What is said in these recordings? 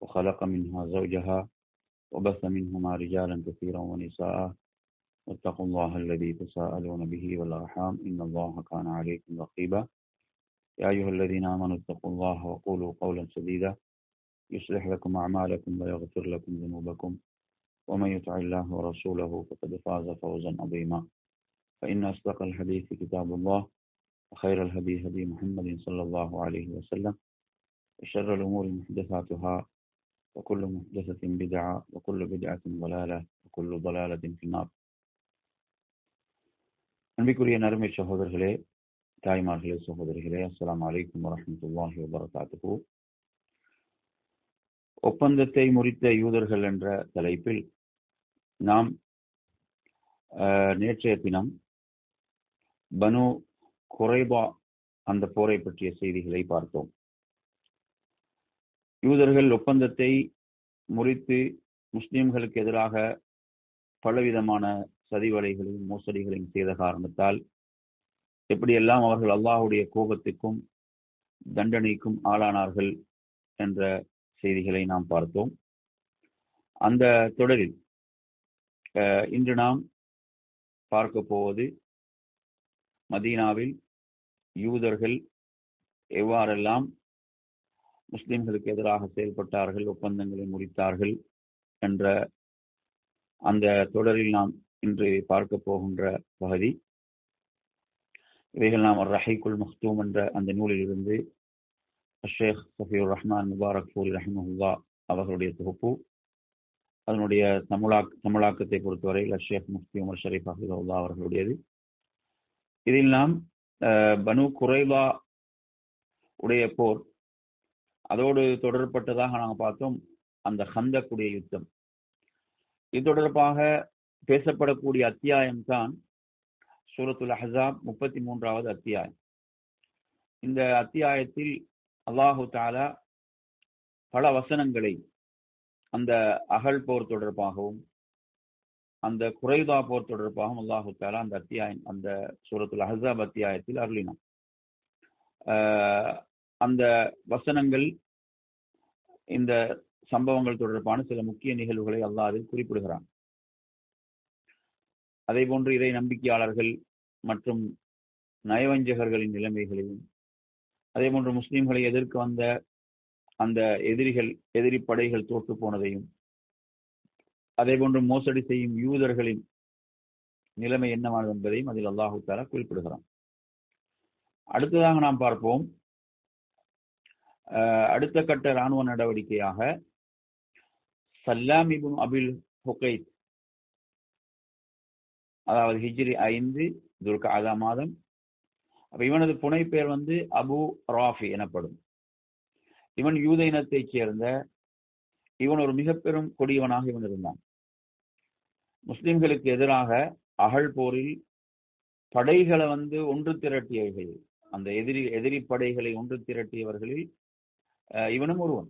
وخلق منها زوجها وبث منهما رجالا كثيرا ونساء. واتقوا الله الذي تساءلون به والأرحام. إن الله كان عليكم رقيبا. يا أيها الذين آمنوا اتقوا الله وقولوا قولا سديدا. يصلح لكم أعمالكم ويغفر لكم ذنوبكم. ومن يطع الله ورسوله فقد فاز فوزا عظيما. فإن أصدق الحديث كتاب الله وخير الهدي هدي محمد صلى الله عليه وسلم. وشر الأمور محدثاتها وكل محدثة بدعة وكل بدعة ضلالة وكل ضلالة في النار அன்பிற்குரிய நறுமை சகோதரர்களே தாய்மார்களே சகோதரிகளே அஸ்லாம் வலைக்கம் வரமத்துல்லாஹி வபரகாத்துஹு ஒப்பந்தத்தை முறித்த யூதர்கள் என்ற தலைப்பில் நாம் நேற்றைய தினம் பனு குறைபா அந்த போரை பற்றிய செய்திகளை பார்த்தோம் யூதர்கள் ஒப்பந்தத்தை முறித்து முஸ்லிம்களுக்கு எதிராக பலவிதமான சதிவலைகளையும் மோசடிகளையும் செய்த காரணத்தால் எப்படியெல்லாம் அவர்கள் அல்லாஹுடைய கோபத்துக்கும் தண்டனைக்கும் ஆளானார்கள் என்ற செய்திகளை நாம் பார்த்தோம். அந்த தொடரில் இன்று நாம் பார்க்க போவது மதீனாவில் யூதர்கள் எவ்வாறெல்லாம் முஸ்லிம்களுக்கு எதிராக செயல்பட்டார்கள் ஒப்பந்தங்களை முடித்தார்கள் என்ற அந்த தொடரில் நாம் இன்று பார்க்க போகின்ற பகுதி. இவைகள் நாம் ரஹைக்குல் மக்தூம் என்ற அந்த நூலில் இருந்து ஷேக் சஃபியுர் ரஹ்மான் முபாரக் பூரி ரஹ்மஹுல்லா அவர்களுடைய தொகுப்பு. அதனுடைய தமிழாக் தமிழாக்கத்தை பொறுத்தவரையில் ஷேக் முஃப்தி உமர் ஷரீப் ஹஃபிதுல்லா அவர்களுடையது. இதில் நாம் பனு குறைவா உடைய போர் அதோடு தொடர்பட்டதாக நாங்கள் பார்த்தோம் அந்த ஹந்தக்குடைய யுத்தம். இது தொடர்பாக பேசப்படக்கூடிய அத்தியாயம் தான் சூரத்துல் அஹாப் முப்பத்தி மூன்றாவது அத்தியாயம். இந்த அத்தியாயத்தில் அல்லாஹு தாலா பல வசனங்களை அந்த அகல் போர் தொடர்பாகவும் அந்த குறைதா போர் தொடர்பாகவும் அல்லாஹு தாலா அந்த அத்தியாயம் அந்த சூரத்துல் அஹாப் அத்தியாயத்தில் அருளினான். அந்த வசனங்கள் இந்த சம்பவங்கள் தொடர்பான சில முக்கிய நிகழ்வுகளை அல்லாஹ் அதில் குறிப்பிடுகிறான். அதே போன்று இறை நம்பிக்கையாளர்கள் மற்றும் நயவஞ்சகர்களின் நிலைமைகளையும் அதே போன்று முஸ்லிம்களை எதிர்க்க வந்த அந்த எதிரிகள் எதிரி படைகள் தோற்று போனதையும் அதே போன்று மோசடி செய்யும் யூதர்களின் நிலைமை என்னவானது என்பதையும் அதில் அல்லாஹு தாலா குறிப்பிடுகிறான். அடுத்ததாக நாம் பார்ப்போம் அடுத்த கட்ட இராணுவ நடவடிக்கையாக சல்லாம் இபுன் அபில் ஹுகைத் அதாவது ஹிஜ்ரி ஐந்து துர்கா அதா மாதம். அப்ப இவனது புனை பெயர் வந்து அபு ராஃபி எனப்படும். இவன் யூத இனத்தைச் சேர்ந்த இவன் ஒரு மிக பெரும் கொடியவனாக இவன் இருந்தான். முஸ்லிம்களுக்கு எதிராக அகழ் போரில் படைகளை வந்து ஒன்று திரட்டியவர்கள். அந்த எதிரி எதிரி படைகளை ஒன்று திரட்டியவர்களில் இவனும் ஒருவன்.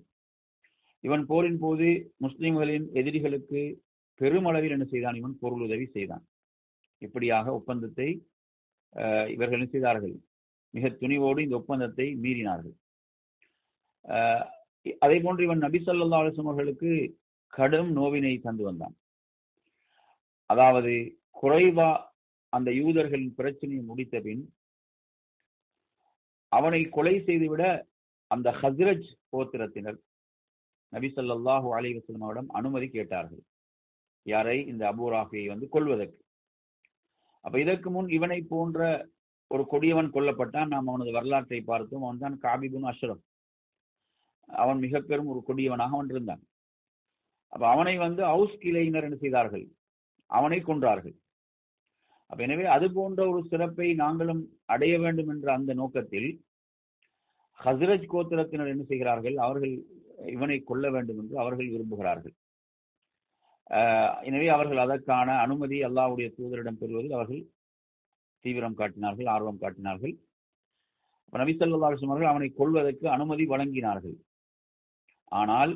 இவன் போரின் போது முஸ்லிம்களின் எதிரிகளுக்கு பெருமளவில் என்ன செய்தான்? இவன் பொருள் உதவி செய்தான். இப்படியாக ஒப்பந்தத்தை இவர்கள் என்ன செய்தார்கள்? மிக துணிவோடு இந்த ஒப்பந்தத்தை மீறினார்கள். அதே போன்று இவன் நபி சொல்லா அவர்களுக்கு கடும் நோவினை தந்து வந்தான். அதாவது குறைவா அந்த யூதர்களின் பிரச்சனையை முடித்த பின் அவனை கொலை செய்துவிட அந்த ஹஸ்ரஜ் கோத்திரத்தினர் நபி சொல்லாஹூ அலி வஸ்லமாவிடம் அனுமதி கேட்டார்கள். யாரை? இந்த அபூராஃபியை வந்து கொள்வதற்கு அப்ப இதற்கு முன் இவனை போன்ற ஒரு கொடியவன் கொல்லப்பட்டான். நாம் அவனது வரலாற்றை பார்த்தோம். அவன் தான் காபிபுன் அஷ்ரப். அவன் மிக பெரும் ஒரு கொடியவனாக அவன் இருந்தான். அப்ப அவனை வந்து ஹவுஸ் கிளையினர் என்ன செய்தார்கள்? அவனை கொன்றார்கள். அப்ப எனவே அது போன்ற ஒரு சிறப்பை நாங்களும் அடைய வேண்டும் என்ற அந்த நோக்கத்தில் ஹசரஜ் கோத்திரத்தினர் என்ன செய்கிறார்கள்? அவர்கள் இவனை கொல்ல வேண்டும் என்று அவர்கள் விரும்புகிறார்கள். எனவே அவர்கள் அதற்கான அனுமதி அல்லாவுடைய தூதரிடம் பெறுவதில் அவர்கள் தீவிரம் காட்டினார்கள் ஆர்வம் காட்டினார்கள். நபிசல்லா அவர்கள் அவனை கொள்வதற்கு அனுமதி வழங்கினார்கள். ஆனால்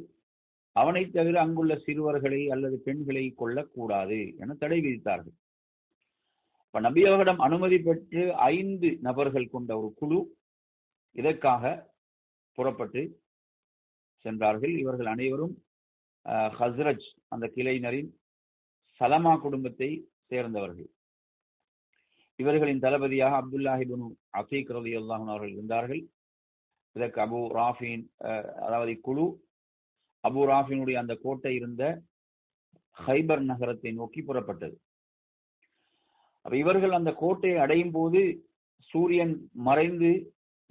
அவனை தவிர அங்குள்ள சிறுவர்களை அல்லது பெண்களை கொல்லக்கூடாது என தடை விதித்தார்கள். இப்ப நபி அவர்களிடம் அனுமதி பெற்று ஐந்து நபர்கள் கொண்ட ஒரு குழு இதற்காக புறப்பட்டு சென்றார்கள். இவர்கள் அனைவரும் ஹஸ்ரஜ் அந்த கிளையினரின் சலமா குடும்பத்தை சேர்ந்தவர்கள். இவர்களின் தளபதியாக அப்துல்லாஹிபுன் அசீக் ரவி அல்லாஹன் அவர்கள் இருந்தார்கள். இதற்கு அபு ராஃபின் அதாவது குழு அபு ராஃபினுடைய அந்த கோட்டை இருந்த ஹைபர் நகரத்தை நோக்கி புறப்பட்டது. அப்ப இவர்கள் அந்த கோட்டையை அடையும் போது சூரியன் மறைந்து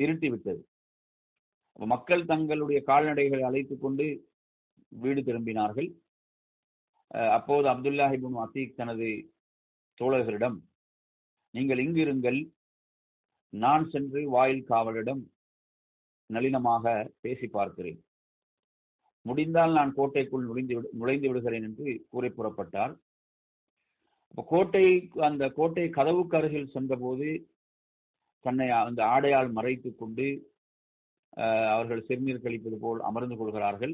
இருட்டி விட்டது. மக்கள் தங்களுடைய கால்நடைகளை அழைத்து கொண்டு வீடு திரும்பினார்கள். அப்போது அப்துல்லாஹிபின் அசீக் தனது தோழர்களிடம் நீங்கள் இங்கிருங்கள் நான் சென்று வாயில் காவலிடம் நளினமாக பேசி பார்க்கிறேன். முடிந்தால் நான் கோட்டைக்குள் நுழைந்து நுழைந்து விடுகிறேன் என்று கூறி புறப்பட்டார். கோட்டை அந்த கோட்டை கதவுக்கு அருகில் சென்றபோது தன்னை அந்த ஆடையால் மறைத்து கொண்டு அவர்கள் சிறுநீர் கழிப்பது போல் அமர்ந்து கொள்கிறார்கள்.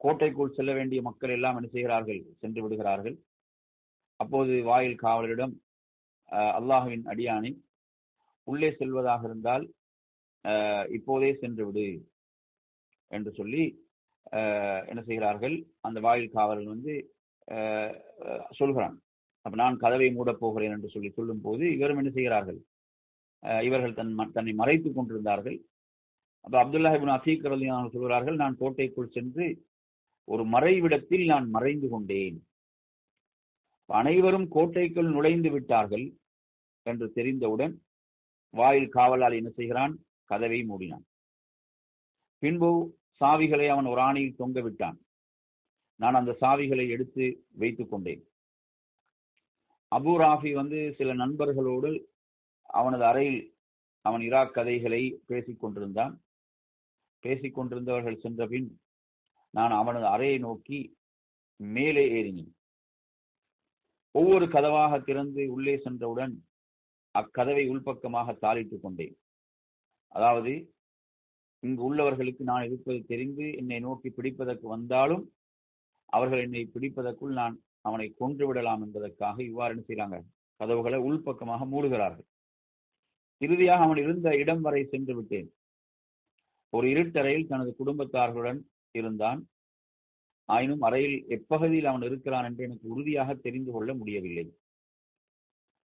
கோட்டைக்குள் செல்ல வேண்டிய மக்கள் எல்லாம் என்ன செய்கிறார்கள்? சென்று விடுகிறார்கள். அப்போது வாயில் காவலரிடம் அல்லாஹுவின் அடியானை உள்ளே செல்வதாக இருந்தால் இப்போதே சென்று விடு என்று சொல்லி என்ன செய்கிறார்கள்? அந்த வாயில் காவலன் வந்து சொல்கிறான். அப்ப நான் கதவை மூடப் போகிறேன் என்று சொல்லி சொல்லும் போது இவரும் என்ன செய்கிறார்கள்? இவர்கள் தன் தன்னை மறைத்துக் கொண்டிருந்தார்கள். அப்ப அப்துல்லாஹிபின் அசீக் ரலியான் சொல்கிறார்கள் நான் கோட்டைக்குள் சென்று ஒரு மறைவிடத்தில் நான் மறைந்து கொண்டேன். அனைவரும் கோட்டைக்குள் நுழைந்து விட்டார்கள் என்று தெரிந்தவுடன் வாயில் காவலால் என்ன செய்கிறான்? கதவை மூடினான். பின்பு சாவிகளை அவன் ஒரு ஆணையில் தொங்க விட்டான். நான் அந்த சாவிகளை எடுத்து வைத்துக் கொண்டேன். அபு ராஃபி வந்து சில நண்பர்களோடு அவனது அறையில் அவன் இராக் கதைகளை பேசிக் கொண்டிருந்தான். சென்றபின் கொண்டிருந்தவர்கள் நான் அவனது அறையை நோக்கி மேலே ஏறினேன். ஒவ்வொரு கதவாக திறந்து உள்ளே சென்றவுடன் அக்கதவை உள்பக்கமாக தாளிட்டுக் கொண்டேன். அதாவது இங்கு உள்ளவர்களுக்கு நான் இருப்பது தெரிந்து என்னை நோக்கி பிடிப்பதற்கு வந்தாலும் அவர்கள் என்னை பிடிப்பதற்குள் நான் அவனை கொன்று விடலாம் என்பதற்காக இவ்வாறு என்ன செய்யறாங்க கதவுகளை உள்பக்கமாக மூடுகிறார்கள். இறுதியாக அவன் இருந்த இடம் வரை சென்று விட்டேன். ஒரு இருட்டறையில் தனது குடும்பத்தார்களுடன் இருந்தான். ஆயினும் அறையில் எப்பகுதியில் அவன் இருக்கிறான் என்று எனக்கு உறுதியாக தெரிந்து கொள்ள முடியவில்லை.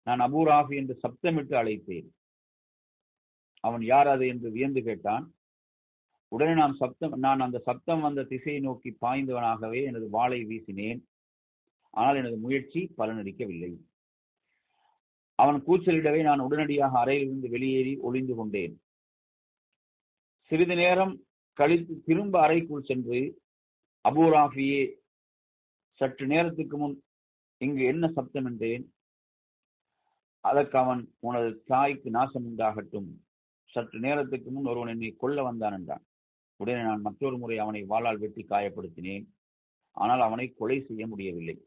நான் அபூராஃபி என்று சப்தமிட்டு அழைத்தேன். அவன் யார் அது என்று வியந்து கேட்டான். உடனே நான் சப்தம் நான் அந்த சப்தம் வந்த திசையை நோக்கி பாய்ந்தவனாகவே எனது வாளை வீசினேன். ஆனால் எனது முயற்சி பலனளிக்கவில்லை. அவன் கூச்சலிடவே நான் உடனடியாக அறையிலிருந்து வெளியேறி ஒளிந்து கொண்டேன். சிறிது நேரம் கழித்து திரும்ப அறைக்குள் சென்று அபூராஃபியே சற்று நேரத்துக்கு முன் இங்கு என்ன சப்தம்? என்றேன். அதற்கு அவன் உனது தாய்க்கு நாசம் உண்டாகட்டும். சற்று நேரத்துக்கு முன் ஒருவன் என்னை கொல்ல வந்தான் என்றான். உடனே நான் மற்றொரு முறை அவனை வாளால் வெட்டி காயப்படுத்தினேன். ஆனால் அவனை கொலை செய்ய முடியவில்லை.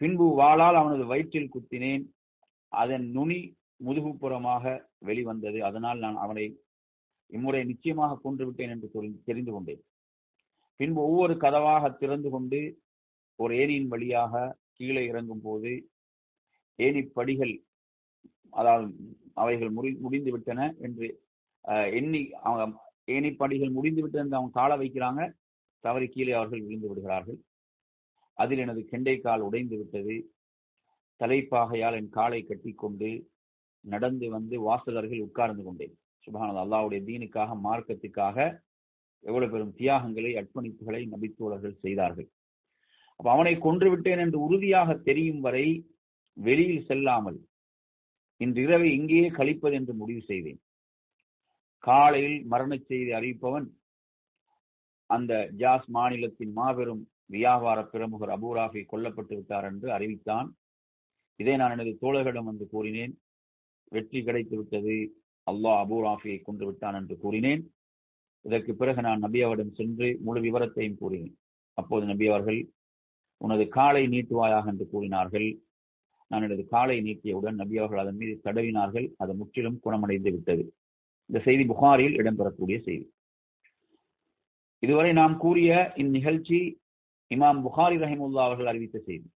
பின்பு வாளால் அவனது வயிற்றில் குத்தினேன். அதன் நுனி முதுகுப்புறமாக வெளிவந்தது. அதனால் நான் அவனை இம்முறை நிச்சயமாக கொன்று விட்டேன் என்று தெரிந்து கொண்டேன். பின்பு ஒவ்வொரு கதவாக திறந்து கொண்டு ஒரு ஏனியின் வழியாக கீழே இறங்கும் போது ஏனி படிகள் அதாவது அவைகள் முடி முடிந்து விட்டன என்று எண்ணி அவங்க ஏனிப்படிகள் முடிந்து விட்டு என்று அவங்க கால வைக்கிறாங்க. தவறி கீழே அவர்கள் விழுந்து விடுகிறார்கள். அதில் எனது கெண்டை கால் உடைந்து விட்டது. தலைப்பாகையால் என் காலை கட்டி கொண்டு நடந்து வந்து வாசகர்கள் உட்கார்ந்து கொண்டேன். சுபானது அல்லாவுடைய தீனுக்காக மார்க்கத்துக்காக எவ்வளவு பெரும் தியாகங்களை அர்ப்பணிப்புகளை நபித்தோழர்கள் செய்தார்கள். அப்ப அவனை கொன்று விட்டேன் என்று உறுதியாக தெரியும் வரை வெளியில் செல்லாமல் இன்று இரவை இங்கேயே கழிப்பது என்று முடிவு செய்தேன். காலையில் மரண செய்தி அறிவிப்பவன் அந்த ஜாஸ் மாநிலத்தின் மாபெரும் வியாபார பிரமுகர் அபூராஃபி கொல்லப்பட்டு விட்டார் என்று அறிவித்தான். இதை நான் எனது தோழர்களிடம் வந்து கூறினேன். வெற்றி கிடைத்து விட்டது. அல்லாஹ் அபூராஃபியை கொண்டு விட்டான் என்று கூறினேன். இதற்கு பிறகு நான் நபி அவரிடம் சென்று முழு விவரத்தையும் கூறினேன். அப்போது நபி அவர்கள் உனது காலை நீட்டுவாயாக என்று கூறினார்கள். நான் எனது காலை நீட்டியவுடன் நபி அவர்கள் அதன் மீது தடவினார்கள். அது முற்றிலும் குணமடைந்து விட்டது. இந்த செய்தி புகாரில் இடம்பெறக்கூடிய செய்தி. இதுவரை நாம் கூறிய இந்நிகழ்ச்சி இமாம் புகாரி ரஹிமுல்லா அவர்கள் அறிவித்த செய்தி.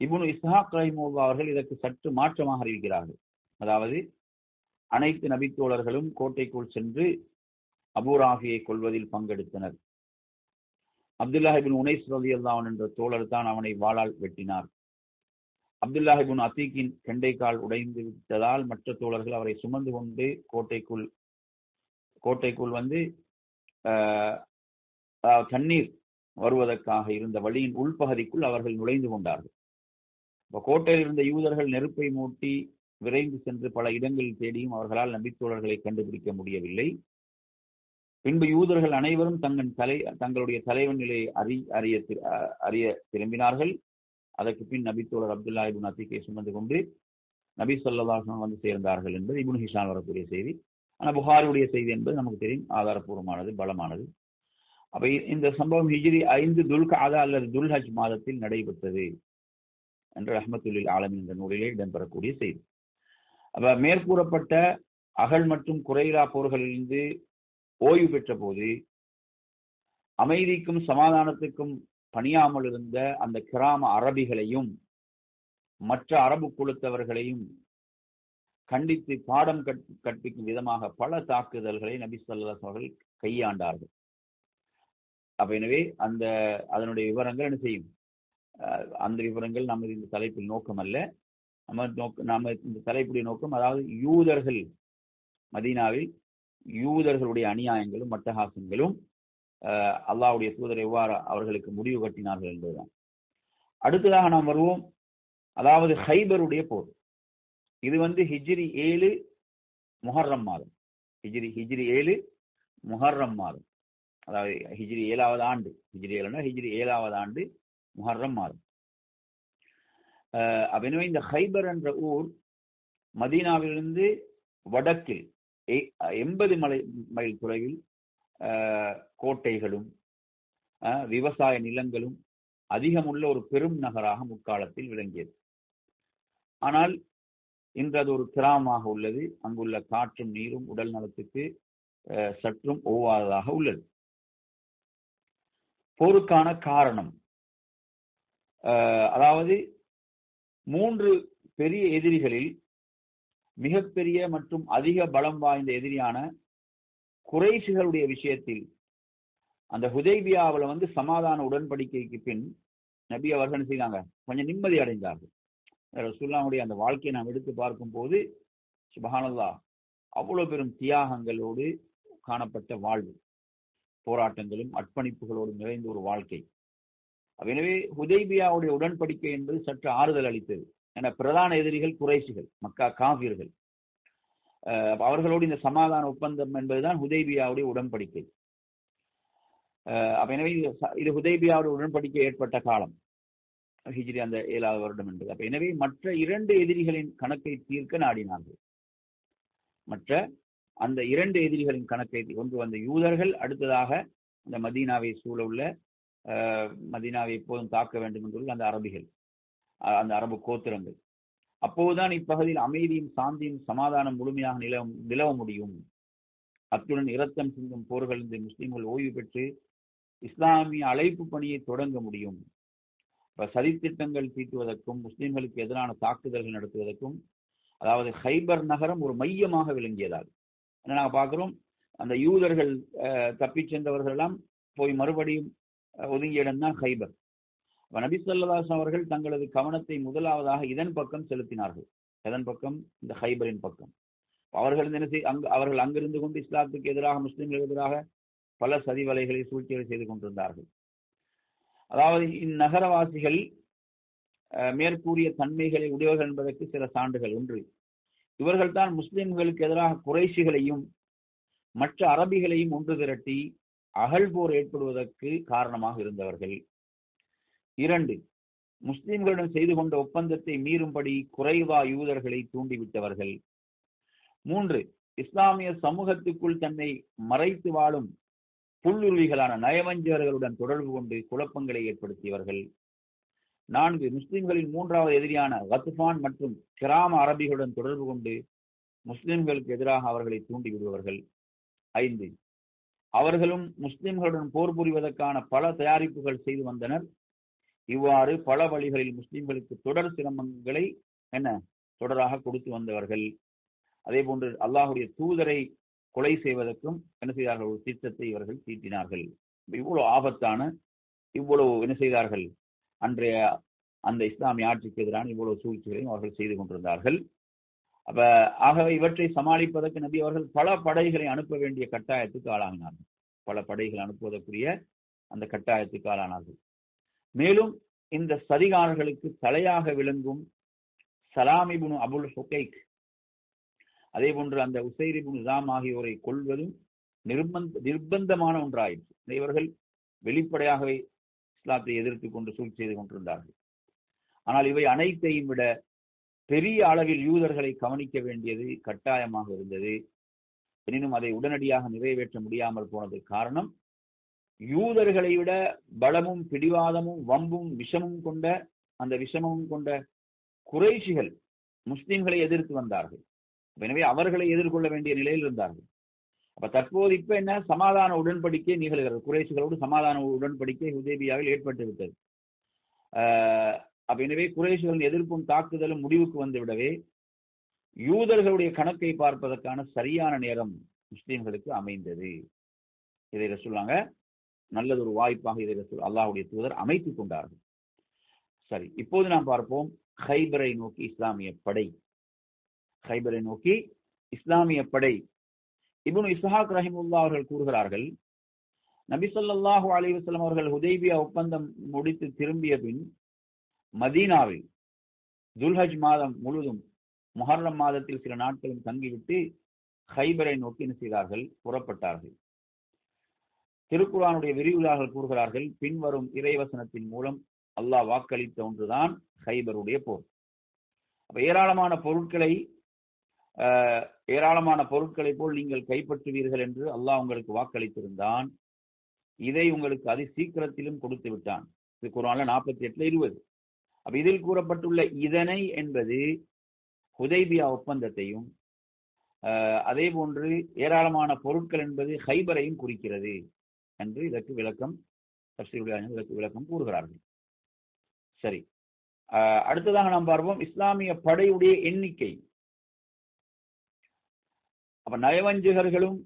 இபுனு இஸ்ஹாக் ரஹிமுல்லா அவர்கள் இதற்கு சற்று மாற்றமாக அறிவிக்கிறார்கள். அதாவது அனைத்து நபித்தோழர்களும் கோட்டைக்குள் சென்று அபூராஃபியை கொள்வதில் பங்கெடுத்தனர். அப்துல்லாஹிபின் உனைஸ் ரவி அல்லாவன் என்ற தோழர் தான் அவனை வாளால் வெட்டினார். அப்துல்லாஹிபின் அத்தீக்கின் கெண்டைக்கால் உடைந்து விட்டதால் மற்ற தோழர்கள் அவரை சுமந்து கொண்டு கோட்டைக்குள் கோட்டைக்குள் வந்து தண்ணீர் வருவதற்காக இருந்த வழியின் உள்பகுதிக்குள் அவர்கள் நுழைந்து கொண்டார்கள். இப்போ கோட்டையில் இருந்த யூதர்கள் நெருப்பை மூட்டி விரைந்து சென்று பல இடங்களில் தேடியும் அவர்களால் நபித்தோழர்களை கண்டுபிடிக்க முடியவில்லை. பின்பு யூதர்கள் அனைவரும் தங்கள் தலை தங்களுடைய தலைவன் நிலையை அறி அறிய அறிய திரும்பினார்கள். அதற்கு பின் நபித்தோழர் அப்துல்லா இபுன் அத்திகை சுமந்து கொண்டு நபி சொல்லாசனம் வந்து சேர்ந்தார்கள் என்பது இபுன் ஹிஷான் வரக்கூடிய செய்தி. ஆனால் புகாருடைய செய்தி என்பது நமக்கு தெரியும் ஆதாரப்பூர்வமானது பலமானது. அப்ப இந்த சம்பவம் ஹிஜ்ரி ஐந்து துல்காதா அல்லது துல்ஹஜ் மாதத்தில் நடைபெற்றது என்று ரஹமத்துல்லில் ஆலம் என்ற நூலிலே இடம்பெறக்கூடிய செய்தி. அப்ப மேற்கூறப்பட்ட அகல் மற்றும் குறையிலா போர்களிலிருந்து ஓய்வு பெற்ற போது அமைதிக்கும் சமாதானத்துக்கும் பணியாமல் இருந்த அந்த கிராம அரபிகளையும் மற்ற அரபு குலத்தவர்களையும் கண்டித்து பாடம் கற்பிக்கும் விதமாக பல தாக்குதல்களை நபி சொல்லா அவர்கள் கையாண்டார்கள். அப்ப எனவே அந்த அதனுடைய விவரங்கள் என்ன செய்யும்? அந்த விவரங்கள் நமது இந்த தலைப்பில் நோக்கம் அல்ல. நம்ம நோக்க நாம இந்த தலைப்புடைய நோக்கம் அதாவது யூதர்கள் மதீனாவில் யூதர்களுடைய அநியாயங்களும் மட்டஹாசங்களும் அல்லாவுடைய தூதர் எவ்வாறு அவர்களுக்கு முடிவு கட்டினார்கள் என்பதுதான். அடுத்ததாக நாம் வருவோம். அதாவது ஹைபருடைய போர். இது வந்து ஹிஜ்ரி ஏழு முஹர்ரம் மாதம். ஹிஜ்ரி ஹிஜ்ரி ஏழு முஹர்ரம் மாதம். அதாவது ஹிஜ்ரி ஏழாவது ஆண்டு. ஹிஜ்ரி ஏழுனா ஹிஜ்ரி ஏழாவது ஆண்டு முஹர்ரம் மாதம். எனவே இந்த ஹைபர் என்ற ஊர் மதீனாவிலிருந்து வடக்கில் எண்பது மலை மைல் தொலைவில் கோட்டைகளும் விவசாய நிலங்களும் அதிகமுள்ள ஒரு பெரும் நகராக முற்காலத்தில் விளங்கியது. ஆனால் இன்று அது ஒரு கிராமமாக உள்ளது. அங்குள்ள காற்றும் நீரும் உடல் நலத்துக்கு சற்றும் ஒவ்வாததாக உள்ளது. போருக்கான காரணம். அதாவது மூன்று பெரிய எதிரிகளில் மிகப்பெரிய மற்றும் அதிக பலம் வாய்ந்த எதிரியான குறைசிகளுடைய விஷயத்தில் அந்த ஹுதைபியாவில் வந்து சமாதான உடன்படிக்கைக்கு பின் நபி அவர்கள் செய்தாங்க? கொஞ்சம் நிம்மதி அடைந்தார்கள். ரசூல்லாவுடைய அந்த வாழ்க்கையை நாம் எடுத்து பார்க்கும் போது சுபஹானல்லா அவ்வளவு பெரும் தியாகங்களோடு காணப்பட்ட வாழ்வு. போராட்டங்களும் அர்ப்பணிப்புகளோடு நிறைந்த ஒரு வாழ்க்கை. எனவே ஹுதைபியாவுடைய உடன்படிக்கை என்பது சற்று ஆறுதல் அளித்தது. என பிரதான எதிரிகள் குறைசிகள் மக்கா காவியர்கள் அவர்களோடு இந்த சமாதான ஒப்பந்தம் என்பதுதான் ஹுதைபியாவுடைய உடன்படிக்கை. அப்ப எனவே இது ஹுதைபியாவுடைய உடன்படிக்கை ஏற்பட்ட காலம். ஹிஜ்ரி அந்த ஏழாவது வருடம் என்பது. அப்ப எனவே மற்ற இரண்டு எதிரிகளின் கணக்கை தீர்க்க நாடினார்கள். மற்ற அந்த இரண்டு எதிரிகளின் கணக்கை ஒன்று வந்த யூதர்கள் அடுத்ததாக அந்த மதீனாவை சூழ உள்ள மதீனாவை எப்போதும் தாக்க வேண்டும் என்று அந்த அரபிகள் அந்த அரபு கோத்திரங்கள். அப்போதுதான் இப்பகுதியில் அமைதியும் சாந்தியும் சமாதானம் முழுமையாக நிலவ நிலவ முடியும். அத்துடன் இரத்தம் சிந்தும் போர்கள் இந்த முஸ்லிம்கள் ஓய்வு பெற்று இஸ்லாமிய அழைப்பு பணியை தொடங்க முடியும். இப்ப சதித்திட்டங்கள் தீட்டுவதற்கும் முஸ்லிம்களுக்கு எதிரான தாக்குதல்கள் நடத்துவதற்கும் அதாவது ஹைபர் நகரம் ஒரு மையமாக விளங்கியதால் நாங்கள் பார்க்குறோம்? அந்த யூதர்கள் தப்பிச் சென்றவர்கள் எல்லாம் போய் மறுபடியும் ஒதுங்கிய இடம் தான் ஹைபர். நபி சொல்லதாஸ் அவர்கள் தங்களது கவனத்தை முதலாவதாக இதன் பக்கம் செலுத்தினார்கள். எதன் பக்கம்? இந்த ஹைபரின் பக்கம். அவர்கள் என்ன செய் அங்கு அவர்கள் அங்கிருந்து கொண்டு இஸ்லாத்துக்கு எதிராக முஸ்லிம்களுக்கு எதிராக பல சதிவலைகளை சூழ்ச்சிகளை செய்து கொண்டிருந்தார்கள். அதாவது இந்நகரவாசிகள் மேற்கூறிய தன்மைகளை உடையவர்கள் என்பதற்கு சில சான்றுகள். ஒன்று இவர்கள் தான் முஸ்லிம்களுக்கு எதிராக குறைசிகளையும் மற்ற அரபிகளையும் ஒன்று திரட்டி அகல் போர் ஏற்படுவதற்கு காரணமாக இருந்தவர்கள். இரண்டு முஸ்லிம்களிடம் செய்து கொண்ட ஒப்பந்தத்தை மீறும்படி குறைவா யூதர்களை தூண்டிவிட்டவர்கள். மூன்று இஸ்லாமிய சமூகத்துக்குள் தன்னை மறைத்து வாழும் புல்லுருவிகளான நயவஞ்சகர்களுடன் தொடர்பு கொண்டு குழப்பங்களை ஏற்படுத்தியவர்கள். நான்கு முஸ்லிம்களின் மூன்றாவது எதிரியான வத்துஃபான் மற்றும் கிராம அரபிகளுடன் தொடர்பு கொண்டு முஸ்லிம்களுக்கு எதிராக அவர்களை தூண்டி விடுபவர்கள். ஐந்து. அவர்களும் முஸ்லிம்களுடன் போர் புரிவதற்கான பல தயாரிப்புகள் செய்து வந்தனர். இவ்வாறு பல வழிகளில் முஸ்லிம்களுக்கு தொடர் சிரமங்களை என்ன? தொடராக கொடுத்து வந்தவர்கள். அதே போன்று அல்லாஹுடைய தூதரை கொலை செய்வதற்கும் என்ன செய்தார்கள்? ஒரு திட்டத்தை இவர்கள் தீட்டினார்கள். இவ்வளவு ஆபத்தான இவ்வளவு என்ன செய்தார்கள்? அன்றைய அந்த இஸ்லாமிய ஆட்சிக்கு எதிரான இவ்வளவு சூழ்ச்சிகளையும் அவர்கள் செய்து கொண்டிருந்தார்கள். அப்ப ஆகவே இவற்றை சமாளிப்பதற்கு நபி அவர்கள் பல படைகளை அனுப்ப வேண்டிய கட்டாயத்துக்கு ஆளாகினார்கள் பல படைகள் அனுப்புவதற்குரிய அந்த கட்டாயத்துக்கு ஆளானார்கள். மேலும் இந்த சதிகாரர்களுக்கு தலையாக விளங்கும் சலாமிபுனு அபுல் ஹொகைக் அதே போன்று அந்த உசைரிபுன் இசாம் ஆகியோரை கொள்வதும் நிர்பந்த நிர்பந்தமான ஒன்றாயிற்று. இவர்கள் வெளிப்படையாகவே இஸ்லாத்தை எதிர்த்து கொண்டு சூழ் செய்து கொண்டிருந்தார்கள். ஆனால் இவை அனைத்தையும் விட பெரிய அளவில் யூதர்களை கவனிக்க வேண்டியது கட்டாயமாக இருந்தது. எனினும் அதை உடனடியாக நிறைவேற்ற முடியாமல் போனது காரணம் யூதர்களை விட பலமும் பிடிவாதமும் வம்பும் விஷமும் கொண்ட அந்த விஷமும் கொண்ட குறைஷிகள் முஸ்லிம்களை எதிர்த்து வந்தார்கள். எனவே அவர்களை எதிர்கொள்ள வேண்டிய நிலையில் இருந்தார்கள். அப்ப தற்போது இப்ப என்ன? சமாதான உடன்படிக்கை நிகழ்கிறது. குறைசிகளோடு சமாதான உடன்படிக்கை உதேபியாவில் ஏற்பட்டுவிட்டது அப்ப எனவே குறைசிகளின் எதிர்ப்பும் தாக்குதலும் முடிவுக்கு வந்துவிடவே யூதர்களுடைய கணக்கை பார்ப்பதற்கான சரியான நேரம் முஸ்லீம்களுக்கு அமைந்தது. இதை சொல்லுவாங்க நல்லதொரு வாய்ப்பாக இதை அல்லாஹுடைய தூதர் அமைத்துக் கொண்டார்கள். சரி இப்போது நாம் பார்ப்போம் ஹைபரை நோக்கி இஸ்லாமிய படை. ஹைபரை நோக்கி இஸ்லாமிய படை இபுன் இஸ்ஹாக் ரஹிமுல்லா அவர்கள் கூறுகிறார்கள் நபி சொல்லாஹு அலிவசலம் அவர்கள் ஹுதைபியா ஒப்பந்தம் முடித்து திரும்பிய பின் மதீனாவில் துல்ஹஜ் மாதம் முழுதும் முஹர்ரம் மாதத்தில் சில நாட்களும் தங்கிவிட்டு ஹைபரை நோக்கி என்ன செய்தார்கள்? புறப்பட்டார்கள். திருக்குறானுடைய விரிவுரையாளர்கள் கூறுகிறார்கள் பின்வரும் இறைவசனத்தின் மூலம் அல்லாஹ் வாக்களித்த ஒன்றுதான் ஹைபருடைய போர். அப்ப ஏராளமான பொருட்களை ஏராளமான பொருட்களை போல் நீங்கள் கைப்பற்றுவீர்கள் என்று அல்லாஹ் உங்களுக்கு வாக்களித்திருந்தான். இதை உங்களுக்கு அதி சீக்கிரத்திலும் கொடுத்து விட்டான். இது குரான்ல நாற்பத்தி எட்டுல இருபது. அப்ப இதில் கூறப்பட்டுள்ள இதனை என்பது ஹுதைபியா ஒப்பந்தத்தையும் அதே போன்று ஏராளமான பொருட்கள் என்பது ஹைபரையும் குறிக்கிறது என்று இதற்கு விளக்கம் இதற்கு விளக்கம் கூறுகிறார்கள். சரி. அடுத்ததாக நாம் பார்ப்போம் இஸ்லாமிய படையுடைய எண்ணிக்கை. அப்ப நயவஞ்சகர்களும்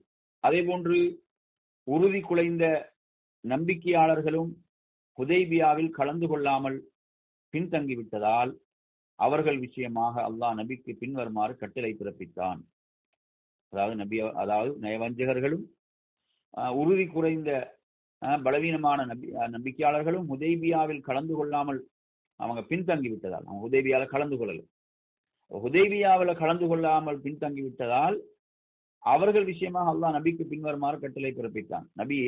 அதே போன்று உறுதி குலைந்த நம்பிக்கையாளர்களும் ஹுதைபியாவில் கலந்து கொள்ளாமல் பின்தங்கிவிட்டதால் அவர்கள் விஷயமாக அல்லாஹ் நபிக்கு பின்வருமாறு கட்டளை பிறப்பித்தான். அதாவது நபி அதாவது நயவஞ்சகர்களும் உறுதி குறைந்த பலவீனமான நம்பி நம்பிக்கையாளர்களும் ஹுதைபியாவில் கலந்து கொள்ளாமல் அவங்க பின்தங்கி விட்டதால் அவங்க ஹுதைபியாவில் கலந்து கொள்ளல. ஹுதைபியாவில் கலந்து கொள்ளாமல் பின்தங்கி விட்டதால் அவர்கள் விஷயமாக அல்லாஹ் நபிக்கு பின்வருமாறு கட்டளை பிறப்பித்தான். நபி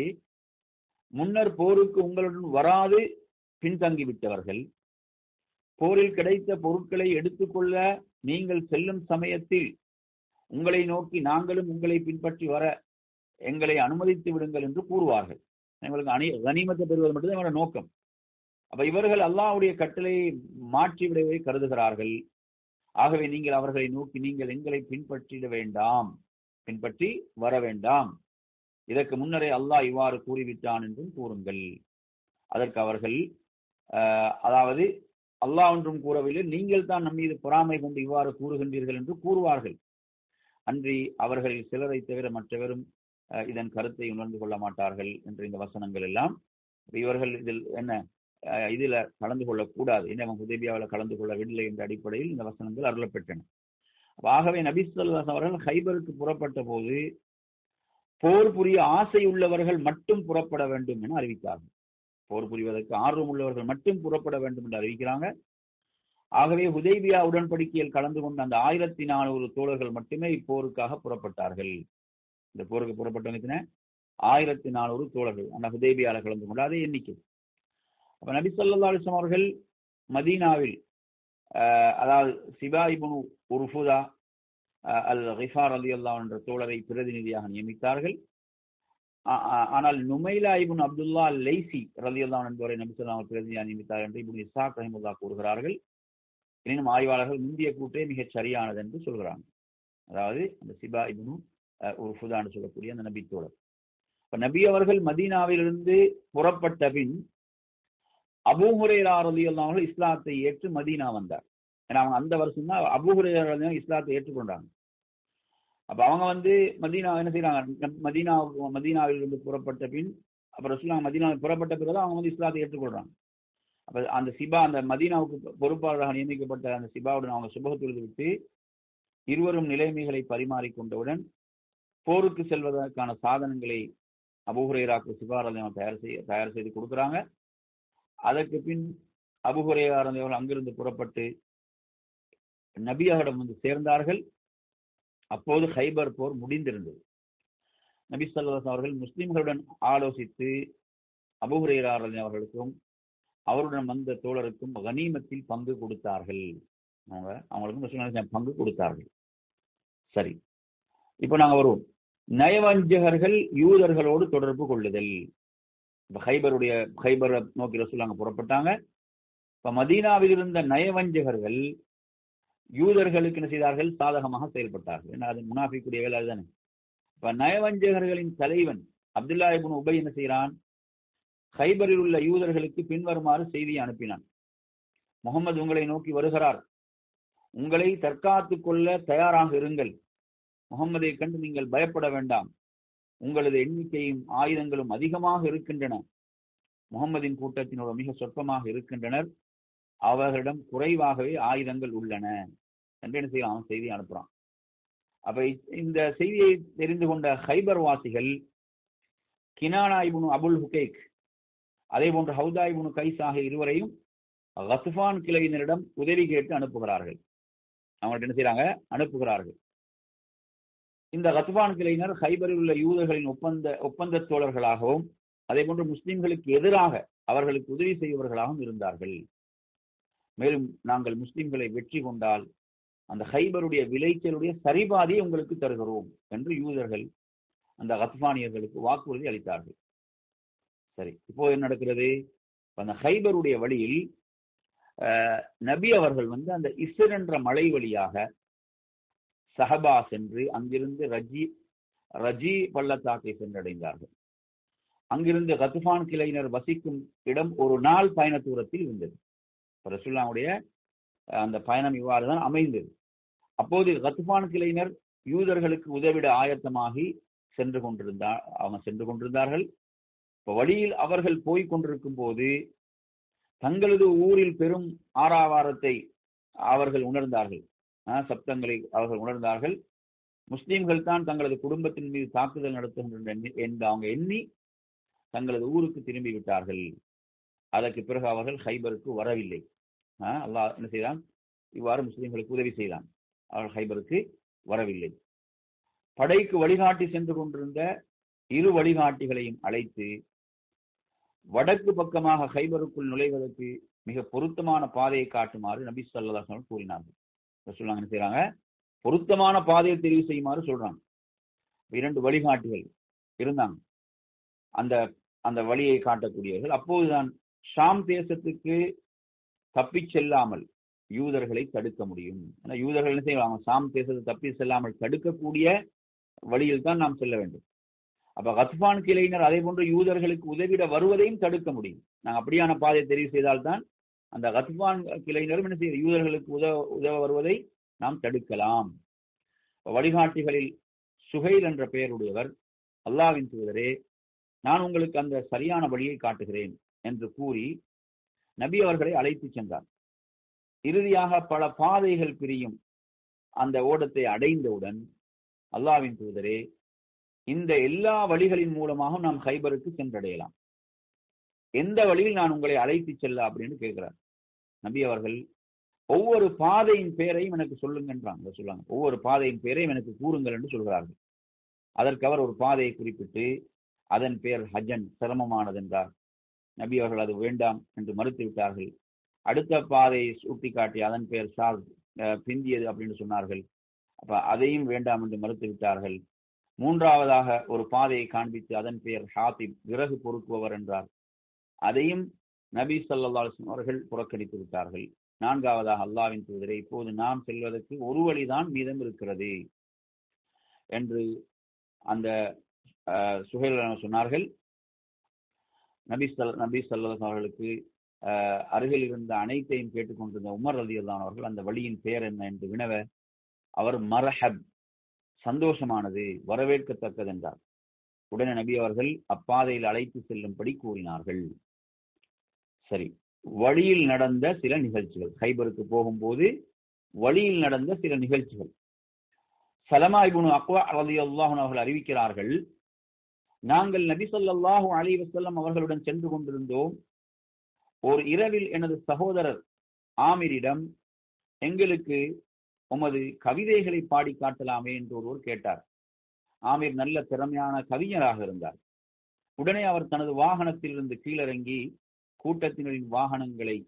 முன்னர் போருக்கு உங்களுடன் வராது பின்தங்கி விட்டவர்கள். போரில் கிடைத்த பொருட்களை எடுத்துக்கொள்ள நீங்கள் செல்லும் சமயத்தில் உங்களை நோக்கி நாங்களும் உங்களை பின்பற்றி வர எங்களை அனுமதித்து விடுங்கள் என்று கூறுவார்கள். எங்களுக்கு அணி கனிமத்தை பெறுவது மட்டும்தான் எங்களோட நோக்கம். அப்ப இவர்கள் அல்லாவுடைய கட்டளையை மாற்றி விடவே கருதுகிறார்கள். ஆகவே நீங்கள் அவர்களை நோக்கி நீங்கள் எங்களை பின்பற்றிட வேண்டாம். பின்பற்றி வர வேண்டாம். இதற்கு முன்னரே அல்லாஹ் இவ்வாறு கூறிவிட்டான் என்றும் கூறுங்கள். அதற்கு அவர்கள் அதாவது அல்லாஹ் ஒன்றும் கூறவில்லை நீங்கள் தான் நம் மீது பொறாமை கொண்டு இவ்வாறு கூறுகின்றீர்கள் என்று கூறுவார்கள். அன்றி அவர்களில் சிலரை தவிர மற்றவரும் இதன் கருத்தை உணர்ந்து கொள்ள மாட்டார்கள் என்ற இந்த வசனங்கள் எல்லாம். இவர்கள் இதில் என்ன இதுல கலந்து கொள்ளக்கூடாது. என்ன உதவியாவில் கலந்து கொள்ளவில்லை என்ற அடிப்படையில் இந்த வசனங்கள் அருளப்பெற்றன. ஆகவே நபிஸ்வல்லாஸ் அவர்கள் ஹைபருக்கு புறப்பட்ட போது போர் புரிய ஆசை உள்ளவர்கள் மட்டும் புறப்பட வேண்டும் என அறிவித்தார்கள். போர் புரிவதற்கு ஆர்வம் உள்ளவர்கள் மட்டும் புறப்பட வேண்டும் என்று அறிவிக்கிறாங்க. ஆகவே ஹுதைபியா உடன்படிக்கையில் கலந்து கொண்ட அந்த ஆயிரத்தி நானூறு தோழர்கள் மட்டுமே இப்போருக்காக புறப்பட்டார்கள். இந்த போருக்கு புறப்பட்டவங்க ஆயிரத்தி நானூறு தோழர்கள். அந்த ஹுதைபியால கலந்து கொண்ட அதே எண்ணிக்கை. அப்ப நபி சொல்லா அலிஸ்லாம் அவர்கள் மதீனாவில் அதாவது சிபாயிபுனு உருஃபுதா அல் ரிஃபார் அலி அல்லா என்ற தோழரை பிரதிநிதியாக நியமித்தார்கள். ஆனால் நுமைலா இபுன் அப்துல்லா லைசி ரலி அல்லா என்பவரை நபிசல்லாம் பிரதிநிதியாக நியமித்தார் என்று இபுன் இசாக் ரஹிமுல்லா கூறுகிறார்கள். எனினும் ஆய்வாளர்கள் முந்தைய கூட்டே மிகச் சரியானது என்று சொல்கிறாங்க. அதாவது அந்த சிபா இபுனு ஒரு ஃபுதான்னு சொல்லக்கூடிய அந்த நபி தோழர். இப்ப நபி அவர்கள் மதீனாவிலிருந்து புறப்பட்ட பின் அபூஹுரேரா ரலி இஸ்லாத்தை ஏற்று மதீனா வந்தார். ஏன்னா அவங்க அந்த வருஷம் தான் அபூஹுரேரா இஸ்லாத்தை ஏற்றுக்கொண்டாங்க. அப்ப அவங்க வந்து மதீனா என்ன செய்யறாங்க மதீனா மதீனாவில் இருந்து புறப்பட்ட பின் அப்புறம் ரசூலா மதீனாவில் புறப்பட்ட பிறகு அவங்க வந்து இஸ்லாத்தை ஏற்றுக்கொள்றாங்க. அப்ப அந்த சிபா அந்த மதீனாவுக்கு பொறுப்பாளராக நியமிக்கப்பட்ட அந்த சிபாவுடன் அவங்க சுபகத்தொழுது விட்டு இருவரும் நிலைமைகளை பரிமாறிக்கொண்டவுடன் போருக்கு செல்வதற்கான சாதனங்களை அபுஹுரேராக்கு சிபாரதையும் தயார் செய்ய தயார் செய்து கொடுக்குறாங்க. அதற்கு பின் அபுஹுரேராரதையவர்கள் அங்கிருந்து புறப்பட்டு நபியாவிடம் வந்து சேர்ந்தார்கள். அப்போது ஹைபர் போர் முடிந்திருந்தது. நபி சல்லாஸ் அவர்கள் முஸ்லிம்களுடன் ஆலோசித்து அபுஹுரேராரதி அவர்களுக்கும் அவருடன் வந்த தோழருக்கும் கனிமத்தில் பங்கு கொடுத்தார்கள். அவங்க அவங்களுக்கும் முஸ்லிம் பங்கு கொடுத்தார்கள். சரி. இப்போ நாங்கள் வருவோம். நயவஞ்சகர்கள் யூதர்களோடு தொடர்பு கொள்ளுதல். ஹைபருடைய ஹைபரை நோக்கி ரசூல் அங்கே புறப்பட்டாங்க. இப்ப மதீனாவில் இருந்த நயவஞ்சகர்கள் யூதர்களுக்கு என்ன செய்தார்கள்? சாதகமாக செயல்பட்டார்கள். ஏன்னா அது முனாஃபிக்குடைய வேலை அதுதானே. இப்ப நயவஞ்சகர்களின் தலைவன் அப்துல்லா இபின் உபை என்ன செய்கிறான் ஹைபரில் உள்ள யூதர்களுக்கு பின்வருமாறு செய்தியை அனுப்பினான். முகமது உங்களை நோக்கி வருகிறார். உங்களை தற்காத்து கொள்ள தயாராக இருங்கள். முகம்மதை கண்டு நீங்கள் பயப்பட வேண்டாம். உங்களது எண்ணிக்கையும் ஆயுதங்களும் அதிகமாக இருக்கின்றன. முகமதின் கூட்டத்தினோட மிக சொற்பமாக இருக்கின்றனர். அவர்களிடம் குறைவாகவே ஆயுதங்கள் உள்ளன என்று என்ன செய்யலாம்? அவன் செய்தி அனுப்புறான். அப்ப இந்த செய்தியை தெரிந்து கொண்ட ஹைபர் வாசிகள் கினானா இபுனு அபுல் ஹுகேக் அதே போன்று ஹவுதா இபுனு கைஸ் ஆகிய இருவரையும் ஹசுஃபான் கிளையினரிடம் உதவி கேட்டு அனுப்புகிறார்கள். அவங்கள்ட்ட என்ன செய்யறாங்க அனுப்புகிறார்கள். இந்த ரத்வான் கிளையினர் ஹைபரில் உள்ள யூதர்களின் ஒப்பந்த ஒப்பந்த தோழர்களாகவும் அதே போன்று முஸ்லிம்களுக்கு எதிராக அவர்களுக்கு உதவி செய்பவர்களாகவும் இருந்தார்கள். மேலும் நாங்கள் முஸ்லிம்களை வெற்றி கொண்டால் அந்த ஹைபருடைய விளைச்சலுடைய சரிபாதியை உங்களுக்கு தருகிறோம் என்று யூதர்கள் அந்த ரத்வானியர்களுக்கு வாக்குறுதி அளித்தார்கள். சரி இப்போ என்ன நடக்கிறது? அந்த ஹைபருடைய வழியில் நபி அவர்கள் வந்து அந்த இசர் என்ற மலை வழியாக சஹபா சென்று அங்கிருந்து ரஜி ரஜி பள்ளத்தாக்கை சென்றடைந்தார்கள். அங்கிருந்து கத்துஃபான் கிளையினர் வசிக்கும் இடம் ஒரு நாள் பயண தூரத்தில் இருந்தது. ரசுல்லாவுடைய அந்த பயணம் இவ்வாறு தான் அமைந்தது. அப்போது கத்துஃபான் கிளையினர் யூதர்களுக்கு உதவிட ஆயத்தமாகி சென்று கொண்டிருந்தார் அவங்க சென்று கொண்டிருந்தார்கள். இப்போ வழியில் அவர்கள் போய் கொண்டிருக்கும் போது தங்களது ஊரில் பெரும் ஆறாவாரத்தை அவர்கள் உணர்ந்தார்கள். சப்தங்களை அவர்கள் உணர்ந்தார்கள். முஸ்லீம்கள் தான் தங்களது குடும்பத்தின் மீது தாக்குதல் நடத்துகின்றன என்று அவங்க எண்ணி தங்களது ஊருக்கு திரும்பி விட்டார்கள். அதற்கு பிறகு அவர்கள் ஹைபருக்கு வரவில்லை. அல்லாஹ் என்ன செய்தான்? இவ்வாறு முஸ்லீம்களுக்கு உதவி செய்தான். அவர்கள் ஹைபருக்கு வரவில்லை. படைக்கு வழிகாட்டி சென்று கொண்டிருந்த இரு வழிகாட்டிகளையும் அழைத்து வடக்கு பக்கமாக ஹைபருக்குள் நுழைவதற்கு மிக பொருத்தமான பாதையை காட்டுமாறு நபி சொல்லா கூறினார்கள். சொல்லுவாங்க என்ன செய்யறாங்க பொருத்தமான பாதையை தெரிவு செய்யுமாறு சொல்றாங்க. இரண்டு வழிகாட்டிகள் இருந்தாங்க. அந்த அந்த வழியை காட்டக்கூடியவர்கள். அப்போதுதான் ஷாம் தேசத்துக்கு தப்பி செல்லாமல் யூதர்களை தடுக்க முடியும். ஏன்னா யூதர்கள் என்ன செய்வாங்க? ஷாம் தேசத்தை தப்பி செல்லாமல் தடுக்கக்கூடிய வழியில் தான் நாம் செல்ல வேண்டும். அப்ப கத்பான் கிளையினர் அதே போன்று யூதர்களுக்கு உதவிட வருவதையும் தடுக்க முடியும். நாங்கள் அப்படியான பாதையை தெரிவு செய்தால்தான் அந்த கத்பான் கிளையினரும் என்ன செய்ய யூதர்களுக்கு உதவ உதவ வருவதை நாம் தடுக்கலாம். வழிகாட்டிகளில் சுகைல் என்ற பெயருடையவர் அல்லாவின் தூதரே நான் உங்களுக்கு அந்த சரியான வழியை காட்டுகிறேன் என்று கூறி நபி அவர்களை அழைத்து சென்றார். இறுதியாக பல பாதைகள் பிரியும் அந்த ஓடத்தை அடைந்தவுடன் அல்லாவின் தூதரே இந்த எல்லா வழிகளின் மூலமாக நாம் ஹைபருக்கு சென்றடையலாம். எந்த வழியில் நான் உங்களை அழைத்து செல்ல அப்படின்னு கேட்கிறார். நபி அவர்கள் ஒவ்வொரு பாதையின் பெயரையும் எனக்கு சொல்லுங்கன்றாங்க. சொல்லுவாங்க ஒவ்வொரு பாதையின் பெயரையும் எனக்கு கூறுங்கள் என்று சொல்கிறார்கள். அதற்கு அவர் ஒரு பாதையை குறிப்பிட்டு அதன் பெயர் ஹஜன் சிரமமானது என்றார். நபி அவர்கள் அது வேண்டாம் என்று மறுத்து விட்டார்கள். அடுத்த பாதையை சுட்டி காட்டி அதன் பெயர் சார் பிந்தியது அப்படின்னு சொன்னார்கள். அப்ப அதையும் வேண்டாம் என்று மறுத்து விட்டார்கள். மூன்றாவதாக ஒரு பாதையை காண்பித்து அதன் பெயர் ஹாத்திப் விறகு பொறுக்குபவர் என்றார். அதையும் நபி சல்லா அவர்கள் புறக்கணித்து விட்டார்கள். நான்காவதாக அல்லாவின் தூதரை இப்போது நாம் செல்வதற்கு ஒரு வழிதான் மீதம் இருக்கிறது என்று அந்த சுஹேல் சொன்னார்கள். நபி சல் நபி சல்லா அவர்களுக்கு அருகில் இருந்த அனைத்தையும் கேட்டுக்கொண்டிருந்த உமர் அலி அவர்கள் அந்த வழியின் பெயர் என்ன என்று வினவ அவர் மரஹப் சந்தோஷமானது வரவேற்கத்தக்கது என்றார். உடனே நபி அவர்கள் அப்பாதையில் அழைத்து செல்லும்படி கூறினார்கள். சரி. வழியில் நடந்த சில நிகழ்ச்சிகள். ஹைபருக்கு போகும்போது வழியில் நடந்த சில நிகழ்ச்சிகள். சலமா இபுனு அக்வா அலி அல்லாஹன் அவர்கள் அறிவிக்கிறார்கள் நாங்கள் நபி சொல்லாஹு அலி வசல்லம் அவர்களுடன் சென்று கொண்டிருந்தோம். ஒரு இரவில் எனது சகோதரர் ஆமிரிடம் எங்களுக்கு உமது கவிதைகளை பாடி காட்டலாமே என்று ஒருவர் கேட்டார். ஆமீர் நல்ல திறமையான கவிஞராக இருந்தார். உடனே அவர் தனது வாகனத்தில் இருந்து கீழிறங்கி கூட்டத்தினரின் வாகனங்களை.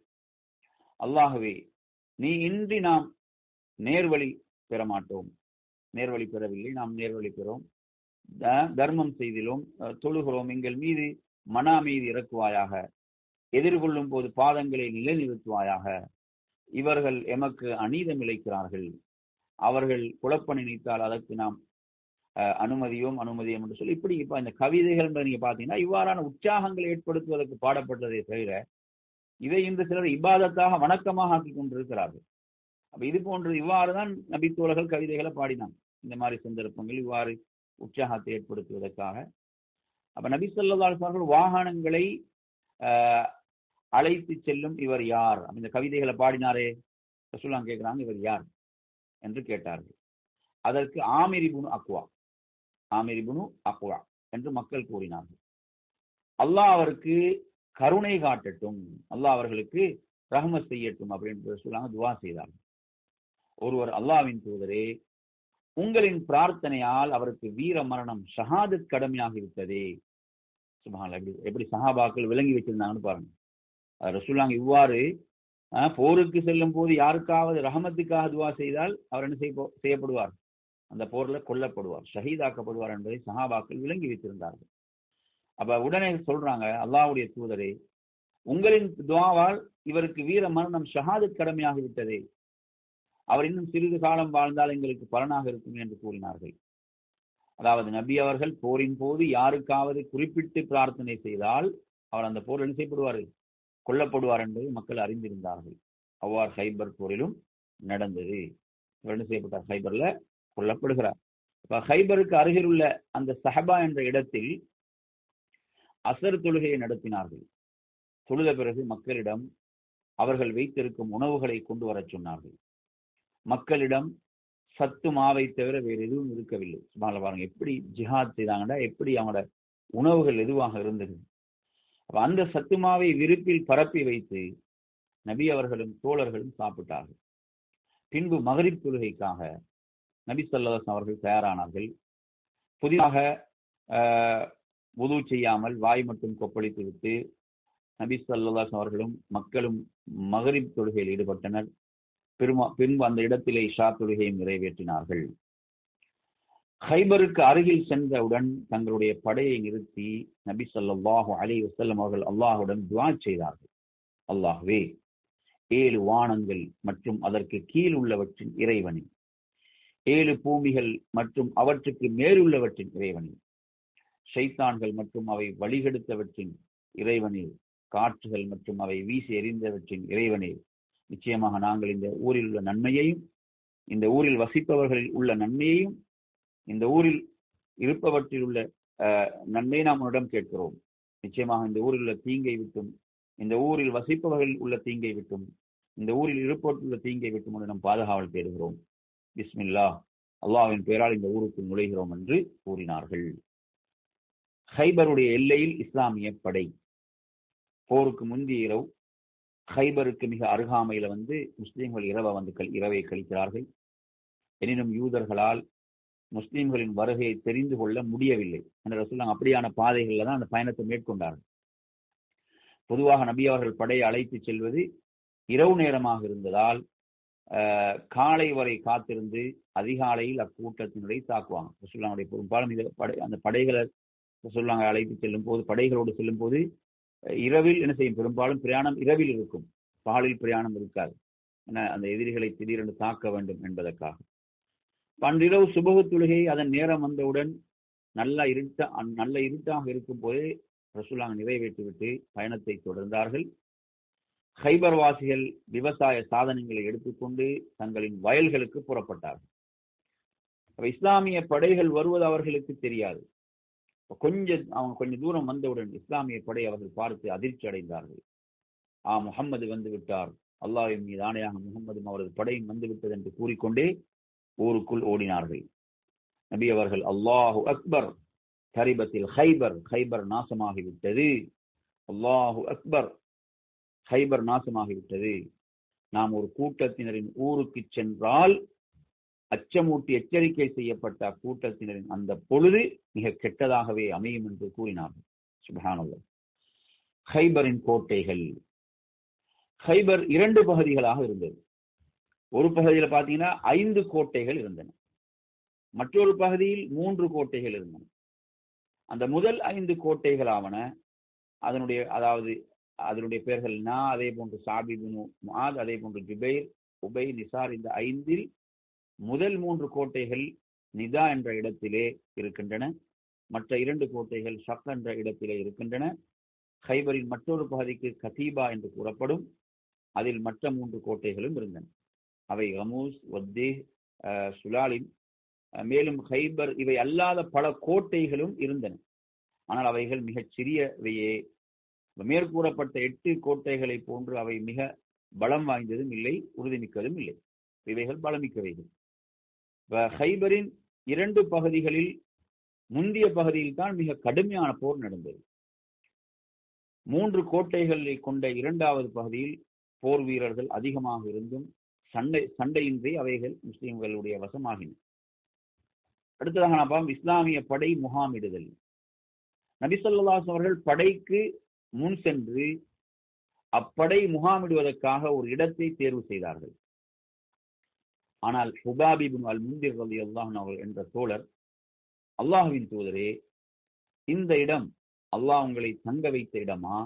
அல்லாகவே நீ இன்றி நாம் நேர்வழி பெற மாட்டோம் நேர்வழி பெறவில்லை நாம் நேர்வழி பெறோம். தர்மம் செய்திலும் தொழுகிறோம். எங்கள் மீது மன அமைதி இறக்குவாயாக. எதிர்கொள்ளும் போது பாதங்களை நிலைநிறுத்துவாயாக. இவர்கள் எமக்கு அநீதம் இழைக்கிறார்கள். அவர்கள் குழப்ப நினைத்தால் அதற்கு நாம் அனுமதியோம் அனுமதியும் என்று சொல்லி இப்படி இப்ப இந்த கவிதைகள் நீங்க பாத்தீங்கன்னா இவ்வாறான உற்சாகங்களை ஏற்படுத்துவதற்கு பாடப்பட்டதை தவிர இதை இன்று சிலர் இபாதத்தாக வணக்கமாக ஆக்கி கொண்டிருக்கிறார்கள். அப்ப இது போன்று இவ்வாறுதான் நபித்தோழர்கள் கவிதைகளை பாடினான் இந்த மாதிரி சந்தர்ப்பங்கள் இவ்வாறு உற்சாகத்தை ஏற்படுத்துவதற்காக. அப்ப நபி சொல்லா வாகனங்களை அழைத்து செல்லும் இவர் யார்? இந்த கவிதைகளை பாடினாரே சொல்லாம் கேட்கிறாங்க இவர் யார்? என்று கேட்டார்கள். அதற்கு ஆமிரிபுன் அக்வா. ஆமிரிபுனு அக்வா என்று மக்கள் கூறினார்கள். அல்லாஹ் அவருக்கு கருணை காட்டட்டும் அல்லாஹ் அவர்களுக்கு ரஹமத் செய்யட்டும் அப்படின்னு சொல்லாங்க துவா செய்தார்கள். ஒருவர் அல்லாவின் தூதரே உங்களின் பிரார்த்தனையால் அவருக்கு வீர மரணம் ஷஹாதத் கடமையாகிவிட்டதே சுபஹான் எப்படி எப்படி சஹாபாக்கள் விளங்கி வச்சிருந்தாங்கன்னு பாருங்க. ரசூல்லாங்க இவ்வாறு போருக்கு செல்லும் போது யாருக்காவது ரஹமத்துக்காக துவா செய்தால் அவர் என்ன செய்ய செய்யப்படுவார்? அந்த போர்ல கொல்லப்படுவார். ஷஹீதாக்கப்படுவார் என்பதை சஹாபாக்கள் விளங்கி வைத்திருந்தார்கள். அப்ப உடனே சொல்றாங்க அல்லாவுடைய தூதரே உங்களின் துவாவால் இவருக்கு வீர மரணம் ஷஹாதத் கடமையாகி விட்டதே. அவர் இன்னும் சிறிது காலம் வாழ்ந்தால் எங்களுக்கு பலனாக இருக்கும் என்று கூறினார்கள். அதாவது நபி அவர்கள் போரின் போது யாருக்காவது குறிப்பிட்டு பிரார்த்தனை செய்தால் அவர் அந்த போர் என்ன செய்யப்படுவார்? கொல்லப்படுவார் என்பதை மக்கள் அறிந்திருந்தார்கள். அவ்வாறு ஹைபர் போரிலும் நடந்தது. என்ன செய்யப்பட்டார்? ஹைபர்ல கொல்லப்படுகிறார். இப்ப ஹைபருக்கு அருகில் உள்ள அந்த சஹபா என்ற இடத்தில் அசர் தொழுகையை நடத்தினார்கள். தொழுத பிறகு மக்களிடம் அவர்கள் வைத்திருக்கும் உணவுகளை கொண்டு வரச் சொன்னார்கள். மக்களிடம் சத்து மாவை தவிர வேறு எதுவும் இருக்கவில்லை. சும்மா பாருங்க எப்படி ஜிஹாத் செய்தாங்கடா எப்படி அவங்களோட உணவுகள் எதுவாக இருந்தது. அப்ப அந்த சத்து மாவை விருப்பில் பரப்பி வைத்து நபி அவர்களும் தோழர்களும் சாப்பிட்டார்கள். பின்பு மகரிப் தொழுகைக்காக நபி சொல்லதாஸ் அவர்கள் தயாரானார்கள். புதிதாக உது செய்யாமல் வாய் மட்டும் கொப்பளித்து விட்டு நபி சல்லாஸ் அவர்களும் மக்களும் மகரிப் தொழுகையில் ஈடுபட்டனர். பெருமா பின்பு அந்த இடத்திலே இஷா தொழுகையும் நிறைவேற்றினார்கள். ஹைபருக்கு அருகில் சென்றவுடன் தங்களுடைய படையை நிறுத்தி நபி சொல்லாஹு அலி வசல்லம் அவர்கள் அல்லாஹுடன் துவா செய்தார்கள். அல்லாஹ்வே ஏழு வானங்கள் மற்றும் அதற்கு கீழ் உள்ளவற்றின் இறைவனின் ஏழு பூமிகள் மற்றும் அவற்றுக்கு மேலுள்ளவற்றின் இறைவனில் ஷைத்தான்கள் மற்றும் அவை வழிகெடுத்தவற்றின் இறைவனில் காற்றுகள் மற்றும் அவை வீசி எறிந்தவற்றின் இறைவனில் நிச்சயமாக நாங்கள் இந்த ஊரில் உள்ள நன்மையையும் இந்த ஊரில் வசிப்பவர்களில் உள்ள நன்மையையும் இந்த ஊரில் இருப்பவற்றில் உள்ள நன்மையை நாம் உன்னிடம் கேட்கிறோம். நிச்சயமாக இந்த ஊரில் உள்ள தீங்கை விட்டும் இந்த ஊரில் வசிப்பவர்கள் உள்ள தீங்கை விட்டும் இந்த ஊரில் இருப்பவற்றுள்ள தீங்கை விட்டும் உன்னிடம் பாதுகாவல் தேடுகிறோம். பிஸ்மில்லா அல்லாவின் பெயரால் இந்த ஊருக்கு நுழைகிறோம் என்று கூறினார்கள். ஹைபருடைய எல்லையில் இஸ்லாமிய படை. போருக்கு முந்தைய இரவு ஹைபருக்கு மிக அருகாமையில வந்து முஸ்லீம்கள் இரவை வந்து இரவை கழிக்கிறார்கள். எனினும் யூதர்களால் முஸ்லீம்களின் வருகையை தெரிந்து கொள்ள முடியவில்லை. என்ற சொல்லாங்க அப்படியான பாதைகளில் தான் அந்த பயணத்தை மேற்கொண்டார்கள். பொதுவாக நபி அவர்கள் படையை அழைத்து செல்வது இரவு நேரமாக இருந்ததால் காலை வரை காத்திருந்து அதிகாலையில் அக்கூட்டத்தினரை தாக்குவாங்க. ரசூல்லாவுடைய பெரும்பாலும் இதை படை அந்த படைகளை ரசூல்லாங்க அழைத்து செல்லும் போது படைகளோடு செல்லும் போது இரவில் என்ன செய்யும்? பெரும்பாலும் பிரயாணம் இரவில் இருக்கும். பகலில் பிரயாணம் இருக்காது. என அந்த எதிரிகளை திடீரென்று தாக்க வேண்டும் என்பதற்காக. பன்றிரவு சுபகு தொழுகை அதன் நேரம் வந்தவுடன் நல்ல இருட்ட நல்ல இருட்டாக இருக்கும் போதே ரசூலாங்க நிறைவேற்றிவிட்டு பயணத்தை தொடர்ந்தார்கள். ஹைபர் வாசிகள் விவசாய சாதனங்களை எடுத்துக்கொண்டு தங்களின் வயல்களுக்கு புறப்பட்டார்கள். இஸ்லாமிய படைகள் வருவது அவர்களுக்கு தெரியாது. கொஞ்சம் அவங்க கொஞ்சம் தூரம் வந்தவுடன் இஸ்லாமிய படை அவர்கள் பார்த்து அதிர்ச்சி அடைந்தார்கள். ஆ முகம்மது வந்து விட்டார். அல்லாவின் மீது ஆணையாக முகம்மதும் அவரது படையும் வந்து விட்டது என்று கூறிக்கொண்டே ஊருக்குள் ஓடினார்கள். நபி அவர்கள் அல்லாஹு அக்பர்! கரிபத்தில் ஹைபர்! ஹைபர் நாசமாகிவிட்டது. அல்லாஹு அக்பர்! ஹைபர் நாசமாகிவிட்டது. நாம் ஒரு கூட்டத்தினரின் ஊருக்கு சென்றால் அச்சமூட்டி எச்சரிக்கை செய்யப்பட்ட கூட்டத்தினரின் அந்த பொழுது மிக கெட்டதாகவே அமையும் என்று கூறினார்கள் சுபஹானல்லா ஹைபரின் கோட்டைகள். ஹைபர் இரண்டு பகுதிகளாக இருந்தது. ஒரு பகுதியில் பார்த்தீங்கன்னா ஐந்து கோட்டைகள் இருந்தன. மற்றொரு பகுதியில் மூன்று கோட்டைகள் இருந்தன. அந்த முதல் ஐந்து கோட்டைகளாவன அதனுடைய அதாவது அதனுடைய பெயர்கள் நா அதே போன்று சாபிபுனு மாத் அதே போன்று ஜுபைர் உபை நிசார் இந்த ஐந்தில் முதல் மூன்று கோட்டைகள் நிதா என்ற இடத்திலே இருக்கின்றன. மற்ற இரண்டு கோட்டைகள் ஷக் என்ற இடத்திலே இருக்கின்றன. ஹைபரின் மற்றொரு பகுதிக்கு கதீபா என்று கூறப்படும். அதில் மற்ற மூன்று கோட்டைகளும் இருந்தன. அவை ஹமூஸ் வத்தே சுலாலின். மேலும் ஹைபர் இவை அல்லாத பல கோட்டைகளும் இருந்தன. ஆனால் அவைகள் மிகச் சிறியவையே. மேற்கூறப்பட்ட எட்டு கோட்டைகளை போன்று அவை மிக பலம் வாய்ந்ததும் இல்லை உறுதிமிக்கதும் இல்லை. இவைகள் பலமிக்கவைகள். ஹைபரின் இரண்டு பகுதிகளில் முந்திய பகுதியில் தான் மிக கடுமையான போர் நடந்தது. மூன்று கோட்டைகளை கொண்ட இரண்டாவது பகுதியில் போர் வீரர்கள் அதிகமாக இருந்தும் சண்டை சண்டையின்றி அவைகள் முஸ்லிம்களுடைய வசமாகின. அடுத்ததாக நாம் இஸ்லாமிய படை முகாமிடுதல். நபிசல்லாஸ் அவர்கள் படைக்கு முன் சென்று அப்படை முகாமிடுவதற்காக ஒரு இடத்தை தேர்வு செய்தார்கள். ஆனால் ஹுபாபிபின் அல் முந்திர் ரலி அல்லாஹன் அவர்கள் என்ற தோழர் அல்லாஹுவின் தூதரே இந்த இடம் அல்லாஹ் உங்களை தங்க வைத்த இடமா?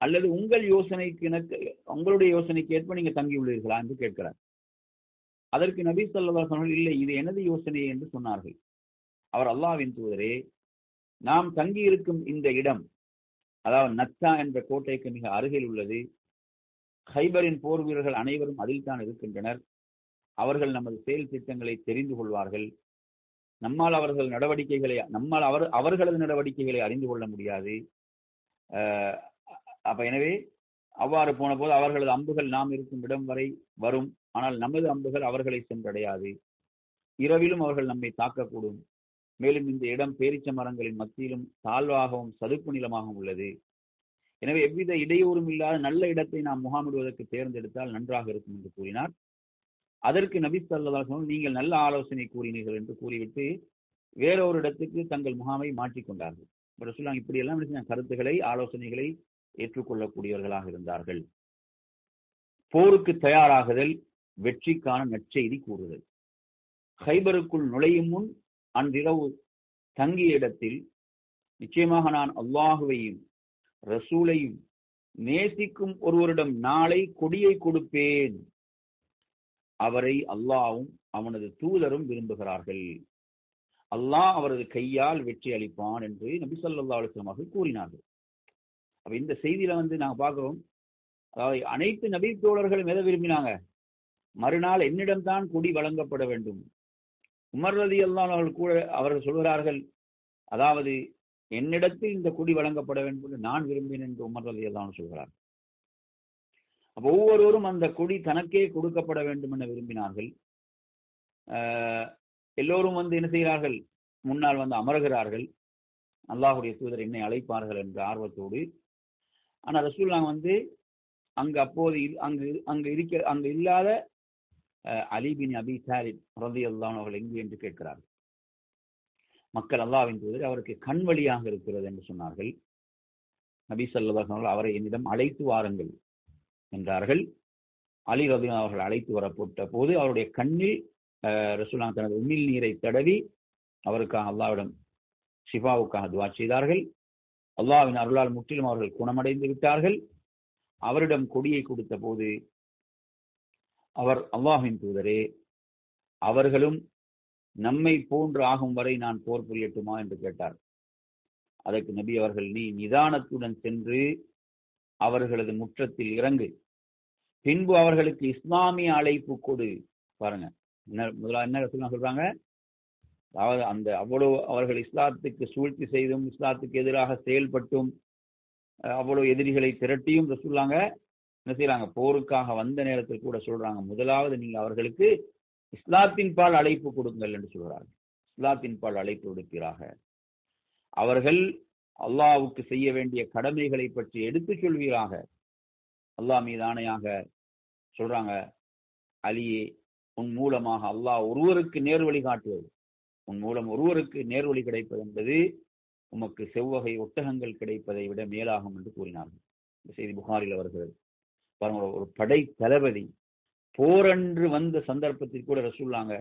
அல்லது உங்கள் யோசனைக்கு எனக்கு உங்களுடைய யோசனைக்கு ஏற்ப நீங்க தங்கி உள்ளீர்களா என்று கேட்கிறார். அதற்கு நபி சொல்லா சொன்னால் இல்லை இது எனது யோசனை என்று சொன்னார்கள். அவர் அல்லாவின் தூதரே நாம் தங்கி இருக்கும் இந்த இடம் அதாவது நத்தா என்ற கோட்டைக்கு மிக அருகில் உள்ளது. ஹைபரின் போர் வீரர்கள் அனைவரும் அதில் தான் இருக்கின்றனர். அவர்கள் நமது செயல் திட்டங்களை தெரிந்து கொள்வார்கள். நம்மால் அவர்கள் நடவடிக்கைகளை நம்மால் அவர் அவர்களது நடவடிக்கைகளை அறிந்து கொள்ள முடியாது. அப்ப எனவே அவ்வாறு போன போது அவர்களது அம்புகள் நாம் இருக்கும் இடம் வரை வரும். ஆனால் நமது அம்புகள் அவர்களை சென்றடையாது. இரவிலும் அவர்கள் நம்மை தாக்கக்கூடும். மேலும் இந்த இடம் பேரிச்ச மரங்களின் மத்தியிலும் தாழ்வாகவும் சதுப்பு நிலமாகவும் உள்ளது. எனவே எவ்வித இடையூறும் இல்லாத நல்ல இடத்தை நாம் முகாமிடுவதற்கு தேர்ந்தெடுத்தால் நன்றாக இருக்கும் என்று கூறினார். அதற்கு நபி சல்லா நீங்கள் நல்ல ஆலோசனை கூறினீர்கள் என்று கூறிவிட்டு வேறொரு இடத்துக்கு தங்கள் முகாமை மாற்றிக்கொண்டார்கள் ரசூல்லாம் இப்படியெல்லாம் கருத்துக்களை ஆலோசனைகளை ஏற்றுக்கொள்ளக்கூடியவர்களாக இருந்தார்கள். போருக்கு தயாராகுதல் வெற்றிக்கான நற்செய்தி கூறுதல். ஹைபருக்குள் நுழையும் முன் அன்றிரவு தங்கிய இடத்தில் நிச்சயமாக நான் அல்லாஹுவையும் ரசூலையும் நேசிக்கும் ஒருவரிடம் நாளை கொடியை கொடுப்பேன். அவரை அல்லாவும் அவனது தூதரும் விரும்புகிறார்கள். அல்லாஹ் அவரது கையால் வெற்றி அளிப்பான் என்று நபி சொல்லா அலுவலமாக கூறினார்கள். அப்ப இந்த செய்தியில வந்து நாங்க பார்க்கிறோம். அதாவது அனைத்து நபி தோழர்களும் எதை விரும்பினாங்க? மறுநாள் என்னிடம்தான் கொடி வழங்கப்பட வேண்டும். உமர் ரதி அல்லான் அவர்கள் கூட அவர்கள் சொல்கிறார்கள் அதாவது என்னிடத்தில் இந்த கொடி வழங்கப்பட வேண்டும் என்று நான் விரும்பினேன் என்று உமர் ரதி அல்லான் சொல்கிறார் ஒவ்வொருவரும் அந்த கொடி தனக்கே கொடுக்கப்பட வேண்டும் என விரும்பினார்கள். எல்லோரும் வந்து என்ன செய்கிறார்கள்? முன்னால் வந்து அமர்கிறார்கள். அல்லாஹுடைய தூதர் என்னை அழைப்பார்கள் என்ற ஆர்வத்தோடு ஆனா ரசூல்லா வந்து அங்கு அப்போது அங்கு அங்கு இருக்க அங்கு இல்லாத அலிபின் அபி சாலித் ரதி அல்லான் அவர்கள் எங்கு என்று கேட்கிறார்கள்? மக்கள் அல்லாவின் தூதர் அவருக்கு கண் வழியாக இருக்கிறது என்று சொன்னார்கள். நபி சல்லா அவரை என்னிடம் அழைத்து வாருங்கள் என்றார்கள். அலி ரதி அவர்கள் அழைத்து வரப்பட்ட போது அவருடைய கண்ணில் ரசுல்லா தனது உமிழ் நீரை தடவி அவருக்காக அல்லாவிடம் ஷிஃபாவுக்காக துவா செய்தார்கள். அல்லாவின் அருளால் முற்றிலும் அவர்கள் குணமடைந்து விட்டார்கள். அவரிடம் கொடியை கொடுத்த போது அவர் அல்லாஹின் தூதரே அவர்களும் நம்மை போன்று ஆகும் வரை நான் போர் புரியட்டுமா என்று கேட்டார். அதற்கு நபி அவர்கள் நீ நிதானத்துடன் சென்று அவர்களது முற்றத்தில் இறங்கு. பின்பு அவர்களுக்கு இஸ்லாமிய அழைப்பு கொடு. பாருங்க என்ன முதலா என்ன சொல்றாங்க? அதாவது அந்த அவ்வளவு அவர்கள் இஸ்லாத்துக்கு சூழ்ச்சி செய்தும் இஸ்லாத்துக்கு எதிராக செயல்பட்டும் அவ்வளவு எதிரிகளை திரட்டியும் சொல்லாங்க என்ன செய்யறாங்க போருக்காக வந்த நேரத்தில் கூட சொல்றாங்க முதலாவது நீங்க அவர்களுக்கு இஸ்லாத்தின் பால் அழைப்பு கொடுங்கள் என்று சொல்கிறார்கள் இஸ்லாத்தின் பால் அழைப்பு கொடுப்பீராக அவர்கள் அல்லாவுக்கு செய்ய வேண்டிய கடமைகளை பற்றி எடுத்து சொல்வீராக. அல்லாஹ் மீது ஆணையாக சொல்றாங்க அலியே உன் மூலமாக அல்லாஹ் ஒருவருக்கு நேர் வழி காட்டுவது. உன் மூலம் ஒருவருக்கு நேர்வழி கிடைப்பது என்பது உமக்கு செவ்வகை ஒட்டகங்கள் கிடைப்பதை விட மேலாகும் என்று கூறினார்கள். இந்த செய்தி புகாரில் வருகிறது. பாருங்க ஒரு படை தளபதி போரன்று வந்த சந்தர்ப்பத்தில் கூட ரசூல்லாங்க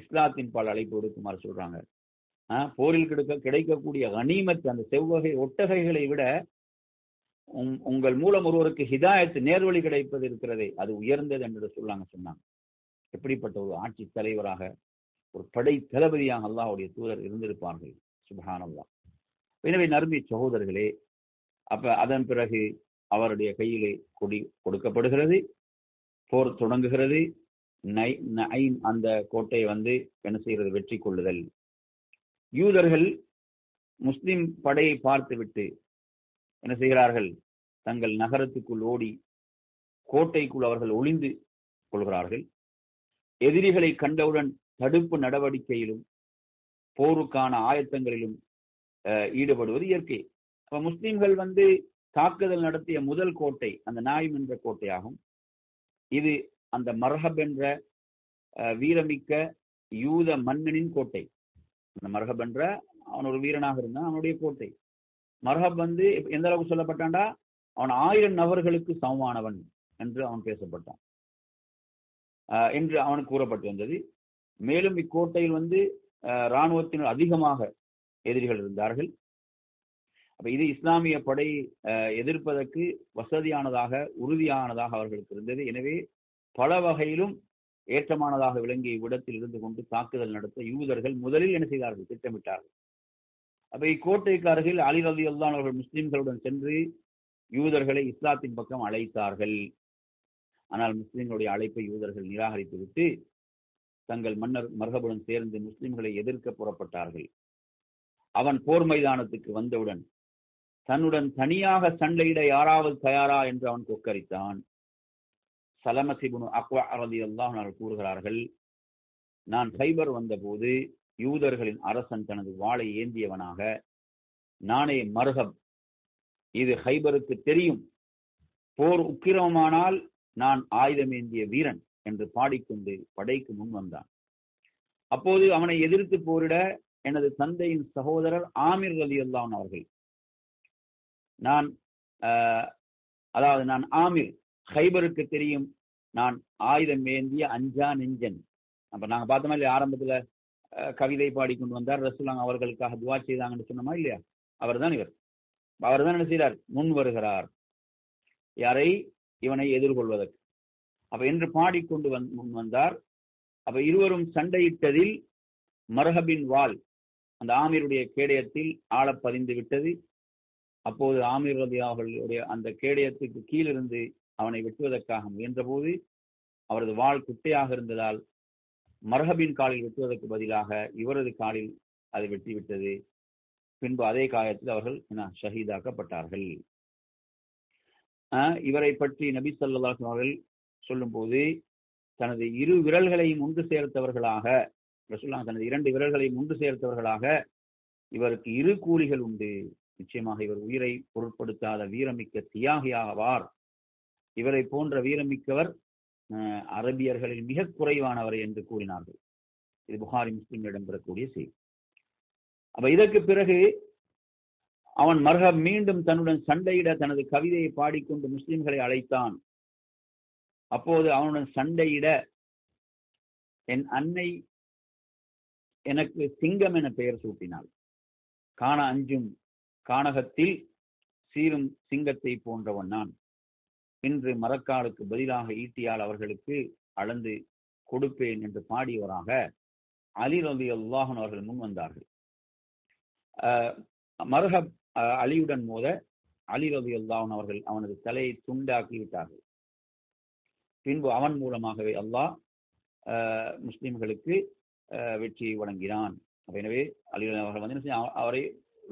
இஸ்லாத்தின் பால் அழைப்பு கொடுக்குமாறு சொல்றாங்க. போரில் கிடைக்க கிடைக்கக்கூடிய கனிமத்து அந்த செவ்வகை ஒட்டகைகளை விட உங்கள் மூலம் ஒருவருக்கு ஹிதாயத்து நேர்வழி கிடைப்பது இருக்கிறதே அது உயர்ந்தது என்று சொல்லாங்க சொன்னாங்க. எப்படிப்பட்ட ஒரு ஆட்சி தலைவராக ஒரு படை தளபதியாக அல்லாஹுடைய தூதர் இருந்திருப்பார்கள். சுபஹானல்லா எனவே நறுமை சகோதரர்களே அப்ப அதன் பிறகு அவருடைய கையிலே கொடி கொடுக்கப்படுகிறது. போர் தொடங்குகிறது. நை அந்த கோட்டையை வந்து என்ன செய்கிறது? வெற்றி கொள்ளுதல். யூதர்கள் முஸ்லிம் படையை பார்த்துவிட்டு என்ன செய்கிறார்கள்? தங்கள் நகரத்துக்குள் ஓடி கோட்டைக்குள் அவர்கள் ஒளிந்து கொள்கிறார்கள். எதிரிகளை கண்டவுடன் தடுப்பு நடவடிக்கையிலும் போருக்கான ஆயத்தங்களிலும் ஈடுபடுவது இயற்கை. அப்ப முஸ்லிம்கள் வந்து தாக்குதல் நடத்திய முதல் கோட்டை அந்த நாயும் என்ற கோட்டையாகும். இது அந்த மர்ஹப் என்ற வீரமிக்க யூத மன்னனின் கோட்டை. அந்த மர்ஹப் என்ற அவன் ஒரு வீரனாக இருந்தான் அவனுடைய கோட்டை. மர்ஹப் வந்து எந்த அளவுக்கு சொல்லப்பட்டான்டா? அவன் ஆயிரம் நபர்களுக்கு சமமானவன் என்று அவன் பேசப்பட்டான். என்று அவனுக்கு கூறப்பட்டு வந்தது. மேலும் இக்கோட்டையில் வந்து இராணுவத்தினர் அதிகமாக எதிரிகள் இருந்தார்கள். அப்ப இது இஸ்லாமிய படை எதிர்ப்பதற்கு வசதியானதாக உறுதியானதாக அவர்களுக்கு இருந்தது. எனவே பல வகையிலும் ஏற்றமானதாக விளங்கிய இவ்விடத்தில் இருந்து கொண்டு தாக்குதல் நடத்த யூதர்கள் முதலில் என்ன செய்தார்கள்? திட்டமிட்டார்கள். அப்ப இக்கோட்டைக்கு அருகில் அலி ரதி அல்லான் அவர்கள் முஸ்லிம்களுடன் சென்று யூதர்களை இஸ்லாத்தின் பக்கம் அழைத்தார்கள். ஆனால் முஸ்லிம்களுடைய அழைப்பை யூதர்கள் நிராகரித்துவிட்டு தங்கள் மன்னர் மரகபுடன் சேர்ந்து முஸ்லிம்களை எதிர்க்க புறப்பட்டார்கள். அவன் போர் மைதானத்துக்கு வந்தவுடன் தன்னுடன் தனியாக சண்டையிட யாராவது தயாரா என்று அவன் கொக்கரித்தான். சலமசிபுனு அக்வா அரதி எல்லாம் கூறுகிறார்கள் நான் ஹைபர் வந்தபோது யூதர்களின் அரசன் தனது வாளை ஏந்தியவனாக நானே மருகப் இது ஹைபருக்கு தெரியும். போர் உக்கிரமானால் நான் ஆயுதம் ஏந்திய வீரன் என்று பாடிக்கொண்டு படைக்கு முன் வந்தான். அப்போது அவனை எதிர்த்து போரிட எனது தந்தையின் சகோதரர் ஆமிர் ரலி அல்லான் அவர்கள் நான் அதாவது நான் ஆமிர். ஹைபருக்கு தெரியும். நான் ஆயுதம் ஏந்திய அஞ்சா நெஞ்சன். அப்ப நாங்க பார்த்தோமா இல்லையா ஆரம்பத்துல கவிதை பாடி கொண்டு வந்தார். ரசூலாங் அவர்களுக்காக துவா செய்தாங்கன்னு சொன்னோமா இல்லையா? அவர் தான் இவர். அவர் தான் என்ன செய்தார்? முன் வருகிறார். யாரை? இவனை எதிர்கொள்வதற்கு. அப்ப என்று பாடிக்கொண்டு வந் முன் வந்தார். அப்ப இருவரும் சண்டையிட்டதில் மரஹபின் வாள் அந்த ஆமீருடைய கேடயத்தில் ஆழ பதிந்து விட்டது. அப்போது ஆமீர் ரதி அவர்களுடைய அந்த கேடயத்துக்கு கீழிருந்து அவனை வெட்டுவதற்காக முயன்றபோது அவரது வாள் குட்டையாக இருந்ததால் மரஹபின் காலில் வெட்டுவதற்கு பதிலாக இவரது காலில் அதை வெட்டிவிட்டது. பின்பு அதே காயத்தில் அவர்கள் ஷஹீதாக்கப்பட்டார்கள். இவரை பற்றி நபி சொல்லாஸ் அவர்கள் சொல்லும் போது தனது இரு விரல்களையும் ஒன்று சேர்த்தவர்களாக ரசுல்லா தனது இரண்டு விரல்களையும் ஒன்று சேர்த்தவர்களாக இவருக்கு இரு கூலிகள் உண்டு. நிச்சயமாக இவர் உயிரை பொருட்படுத்தாத வீரமிக்க தியாகியாவார். இவரை போன்ற வீரமிக்கவர் அரபியர்களில் மிக குறைவானவர் என்று கூறினார்கள். இது புகாரி முஸ்லீம் இடம்பெறக்கூடிய செய்தி. அப்ப இதற்கு பிறகு அவன் மர்ஹப் மீண்டும் தன்னுடன் சண்டையிட தனது கவிதையை பாடிக்கொண்டு முஸ்லிம்களை அழைத்தான். அப்போது அவனுடன் சண்டையிட என் அன்னை எனக்கு சிங்கம் என பெயர் சூட்டினாள். காண அஞ்சும் கானகத்தில் சீரும் சிங்கத்தை போன்றவன் நான். இன்று மரக்காலுக்கு பதிலாக ஈட்டியால் அவர்களுக்கு அளந்து கொடுப்பேன் என்று பாடியவராக அலி ரவி அல்லாஹன் அவர்கள் முன் வந்தார்கள். மருஹப் அலியுடன் மோத அலி ரவி அல்லாஹன் அவர்கள் அவனது தலையை துண்டாக்கி விட்டார்கள். பின்பு அவன் மூலமாகவே அல்லாஹ் முஸ்லிம்களுக்கு வெற்றியை வழங்கினான். எனவே அலி அவர்கள் வந்து அவரை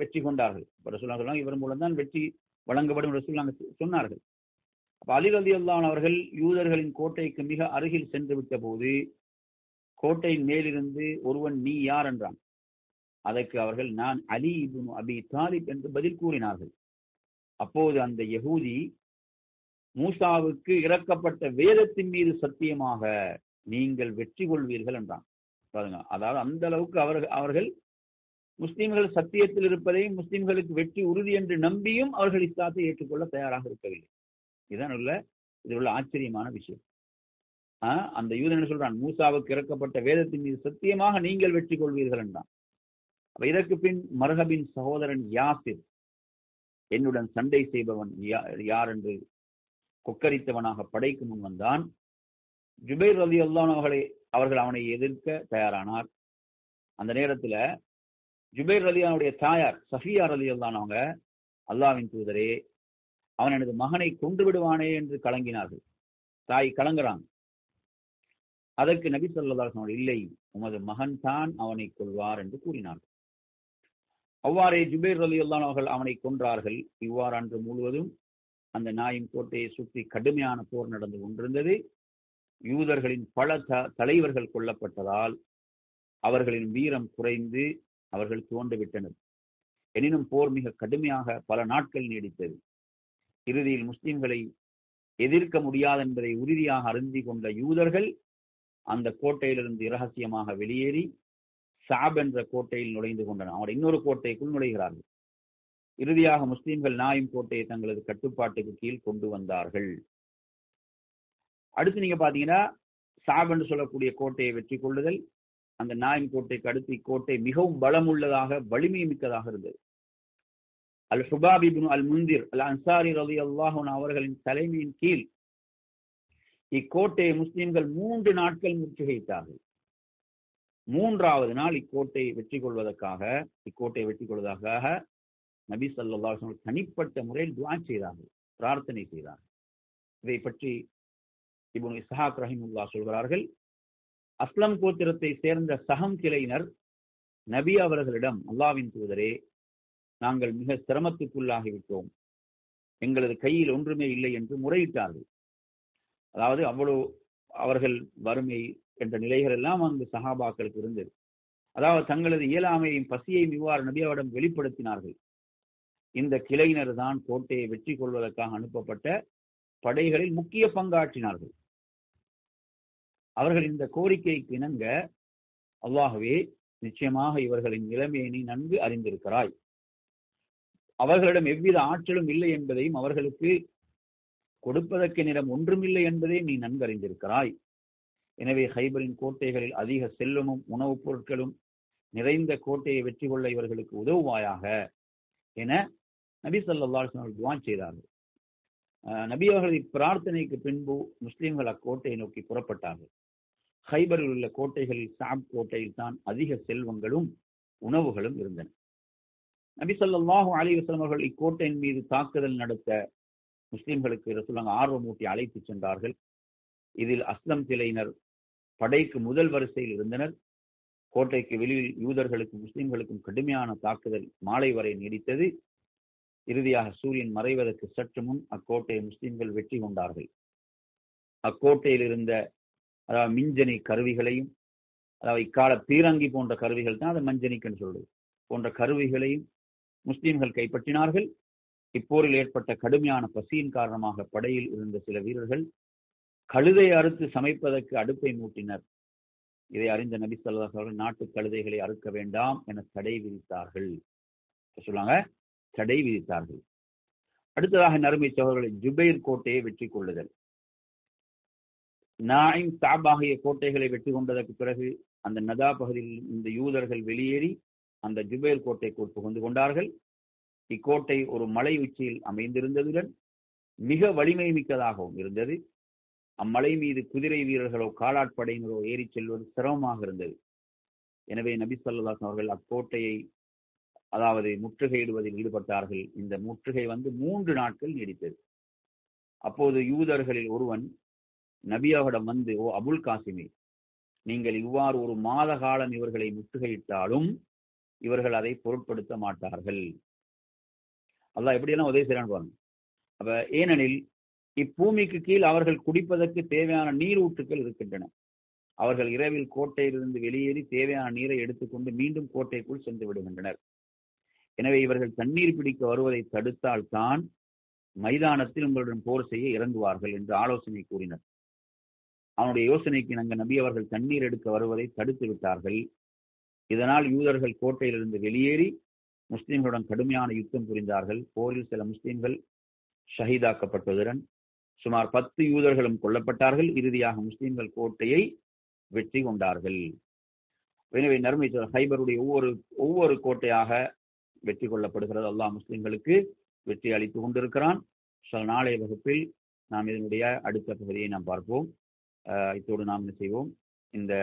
வெற்றி கொண்டார்கள். ரசூல்லா சொன்னாங்க இவர் மூலம் தான் வெற்றி வழங்கப்படும் ரசூல்லாங்க சொன்னார்கள். அப்ப அலி அல்லான் அவர்கள் யூதர்களின் கோட்டைக்கு மிக அருகில் சென்று விட்ட போது கோட்டையின் மேலிருந்து ஒருவன் நீ யார்? என்றான். அதற்கு அவர்கள் நான் அலி இபுன் அபி தாலிப் என்று பதில் கூறினார்கள். அப்போது அந்த யகூதி மூசாவுக்கு இறக்கப்பட்ட வேதத்தின் மீது சத்தியமாக நீங்கள் வெற்றி கொள்வீர்கள் என்றான். பாருங்க அதாவது அந்த அளவுக்கு அவர்கள் அவர்கள் முஸ்லிம்கள் சத்தியத்தில் இருப்பதை முஸ்லிம்களுக்கு வெற்றி உறுதி என்று நம்பியும் அவர்கள் இஸ்லாத்தை ஏற்றுக்கொள்ள தயாராக இருக்கவில்லை. இதுதான் உள்ள இது உள்ள ஆச்சரியமான விஷயம். அந்த யூதன் என்ன சொல்றான்? மூசாவுக்கு இறக்கப்பட்ட வேதத்தின் மீது சத்தியமாக நீங்கள் வெற்றி கொள்வீர்கள் என்றான். இதற்கு பின் மர்ஹபின் சகோதரன் யாசிர் என்னுடன் சண்டை செய்பவன் யார் என்று கொக்கரித்தவனாக படைக்கு முன் வந்தான். ஜுபைர் ரவி அல்லான் அவர்களை அவர்கள் அவனை எதிர்க்க தயாரானார். அந்த நேரத்துல ஜுபேர் அலியானுடைய தாயார் சஃபியா அலி அல்லான் அவங்க அல்லாவின் தூதரே அவன் எனது மகனை கொண்டு விடுவானே என்று கலங்கினார்கள். தாய் கலங்குறாங்க. அதற்கு நபி சொல்லா இல்லை உமது மகன் தான் அவனை கொள்வார் என்று கூறினார்கள். அவ்வாறே ஜுபேர் அலி அல்லான் அவர்கள் அவனை கொன்றார்கள். இவ்வாறு அன்று முழுவதும் அந்த நாயின் கோட்டையை சுற்றி கடுமையான போர் நடந்து கொண்டிருந்தது. யூதர்களின் பல த தலைவர்கள் கொல்லப்பட்டதால் அவர்களின் வீரம் குறைந்து அவர்கள் தோண்டுவிட்டனர் எனினும் போர் மிக கடுமையாக பல நாட்கள் நீடித்தது. இறுதியில் முஸ்லிம்களை எதிர்க்க முடியாது என்பதை உறுதியாக அருந்தி கொண்ட யூதர்கள் அந்த கோட்டையிலிருந்து இரகசியமாக வெளியேறி சாப் என்ற கோட்டையில் நுழைந்து கொண்டனர். அவர் இன்னொரு கோட்டைக்குள் நுழைகிறார்கள். இறுதியாக முஸ்லிம்கள் நாயும் கோட்டையை தங்களது கட்டுப்பாட்டுக்கு கீழ் கொண்டு வந்தார்கள். அடுத்து நீங்க பாத்தீங்கன்னா சாப் என்று சொல்லக்கூடிய கோட்டையை வெற்றி கொள்ளுதல் அந்த நாயின் கோட்டை அடுத்து இக்கோட்டை மிகவும் பலம் உள்ளதாக வலிமை மிக்கதாக இருந்தது. அல் சுபாபிபின் அல் முந்திர் அல் அன்சாரி ரவி அல்லாஹன் அவர்களின் தலைமையின் கீழ் இக்கோட்டையை முஸ்லிம்கள் மூன்று நாட்கள் முற்றுகையிட்டார்கள் மூன்றாவது நாள் இக்கோட்டையை வெற்றி கொள்வதற்காக இக்கோட்டையை வெற்றி கொள்வதற்காக நபி சல்லா தனிப்பட்ட முறையில் துவா செய்தார்கள் பிரார்த்தனை செய்தார்கள். இதை பற்றி இபுன் இஸ்ஹாக் ரஹிமுல்லா சொல்கிறார்கள். அஸ்லம் கோத்திரத்தை சேர்ந்த சகம் கிளையினர் நபி அவர்களிடம் அல்லாவின் தூதரே நாங்கள் மிக சிரமத்துக்குள்ளாகிவிட்டோம். எங்களது கையில் ஒன்றுமே இல்லை என்று முறையிட்டார்கள். அதாவது அவ்வளவு அவர்கள் வறுமை என்ற நிலைகள் எல்லாம் அந்த சகாபாக்களுக்கு இருந்தது. அதாவது தங்களது இயலாமையும் பசியையும் இவ்வாறு நபியாவிடம் வெளிப்படுத்தினார்கள். இந்த கிளையினர் தான் கோட்டையை வெற்றி கொள்வதற்காக அனுப்பப்பட்ட படைகளில் முக்கிய பங்காற்றினார்கள். அவர்கள் இந்த கோரிக்கைக்கு இணங்க அல்லாகவே நிச்சயமாக இவர்களின் நிலைமையை நீ நன்கு அறிந்திருக்கிறாய். அவர்களிடம் எவ்வித ஆற்றலும் இல்லை என்பதையும் அவர்களுக்கு கொடுப்பதற்கு நிறம் ஒன்றுமில்லை என்பதையும் நீ நன்கு அறிந்திருக்கிறாய் எனவே ஹைபரின் கோட்டைகளில் அதிக செல்வமும் உணவுப் பொருட்களும் நிறைந்த கோட்டையை வெற்றி கொள்ள இவர்களுக்கு உதவுவாயாக என நபி சொல்லா துவா செய்தார்கள். நபி அவர்களின் பிரார்த்தனைக்கு பின்பு முஸ்லிம்கள் அக்கோட்டையை நோக்கி புறப்பட்டார்கள். ஹைபரில் உள்ள கோட்டைகளில் சாப் கோட்டையில் தான் அதிக செல்வங்களும் உணவுகளும் இருந்தன. நபி சொல்லாஹு அலி அவர்கள் இக்கோட்டையின் மீது தாக்குதல் நடத்த முஸ்லிம்களுக்கு ரசூலாங்க ஆர்வமூட்டி அழைத்து சென்றார்கள். இதில் அஸ்லம் கிளையினர் படைக்கு முதல் வரிசையில் இருந்தனர். கோட்டைக்கு வெளியில் யூதர்களுக்கும் முஸ்லிம்களுக்கும் கடுமையான தாக்குதல் மாலை வரை நீடித்தது. இறுதியாக சூரியன் மறைவதற்கு சற்று முன் அக்கோட்டையை முஸ்லிம்கள் வெற்றி கொண்டார்கள். அக்கோட்டையில் இருந்த அதாவது மிஞ்சனை கருவிகளையும் அதாவது இக்கால பீரங்கி போன்ற கருவிகள் தான் அதை மஞ்சனிக்குன்னு சொல்றது. போன்ற கருவிகளையும் முஸ்லீம்கள் கைப்பற்றினார்கள். இப்போரில் ஏற்பட்ட கடுமையான பசியின் காரணமாக படையில் இருந்த சில வீரர்கள் கழுதை அறுத்து சமைப்பதற்கு அடுப்பை மூட்டினர். இதை அறிந்த நபி சொல்லவர்கள் நாட்டு கழுதைகளை அறுக்க வேண்டாம் என தடை விதித்தார்கள். சொல்லுவாங்க? தடை விதித்தார்கள். அடுத்ததாக நறுமை சோழர்களை ஜுபைர் கோட்டையை வெற்றி கொள்ளுதல். நாயின் சாபாகிய கோட்டைகளை வெற்றி கொண்டதற்கு பிறகு அந்த நதா பகுதியில் இந்த யூதர்கள் வெளியேறி அந்த ஜுபேர் கோட்டைக்குள் புகுந்து கொண்டார்கள். இக்கோட்டை ஒரு மலை உச்சியில் அமைந்திருந்ததுடன் மிக வலிமை மிக்கதாகவும் இருந்தது. அம்மலை மீது குதிரை வீரர்களோ காலாட்படையினரோ ஏறி செல்வது சிரமமாக இருந்தது. எனவே நபி சொல்லாஸ் அவர்கள் அக்கோட்டையை அதாவது முற்றுகையிடுவதில் ஈடுபட்டார்கள். இந்த முற்றுகை வந்து மூன்று நாட்கள் நீடித்தது. அப்போது யூதர்களில் ஒருவன் நபியாவிடம் வந்து ஓ அபுல் காசிமி நீங்கள் இவ்வாறு ஒரு மாத காலம் இவர்களை முற்றுகையிட்டாலும் இவர்கள் அதை பொருட்படுத்த மாட்டார்கள். அல்லாஹ் எப்படியெல்லாம் உதவி செய்யறான்னு பாருங்க. அப்ப ஏனெனில் இப்பூமிக்கு கீழ் அவர்கள் குடிப்பதற்கு தேவையான நீரூற்றுக்கள் இருக்கின்றன. அவர்கள் இரவில் கோட்டையிலிருந்து வெளியேறி தேவையான நீரை எடுத்துக்கொண்டு மீண்டும் கோட்டைக்குள் சென்று விடுகின்றனர். எனவே இவர்கள் தண்ணீர் பிடிக்க வருவதை தடுத்தால் தான் மைதானத்தில் உங்களுடன் போர் செய்ய இறங்குவார்கள் என்று ஆலோசனை கூறினர். அவனுடைய யோசனைக்கு நாங்கள் நபி அவர்கள் தண்ணீர் எடுக்க வருவதை தடுத்து விட்டார்கள். இதனால் யூதர்கள் கோட்டையிலிருந்து வெளியேறி முஸ்லிம்களுடன் கடுமையான யுத்தம் புரிந்தார்கள். போரில் சில முஸ்லிம்கள் ஷஹீதாக்கப்பட்டதுடன் சுமார் பத்து யூதர்களும் கொல்லப்பட்டார்கள். இறுதியாக முஸ்லிம்கள் கோட்டையை வெற்றி கொண்டார்கள். எனவே நர்மை ஹைபருடைய ஒவ்வொரு ஒவ்வொரு கோட்டையாக வெற்றி கொள்ளப்படுகிறது. அல்லாஹ் முஸ்லிம்களுக்கு வெற்றி அளித்து கொண்டிருக்கிறான். சில நாளைய வகுப்பில் நாம் இதனுடைய அடுத்த பகுதியை நாம் பார்ப்போம். இத்தோடு நாம் என்ன செய்வோம்? இந்த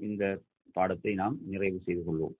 இந்த பாடத்தை நாம் நிறைவு செய்து கொள்வோம்.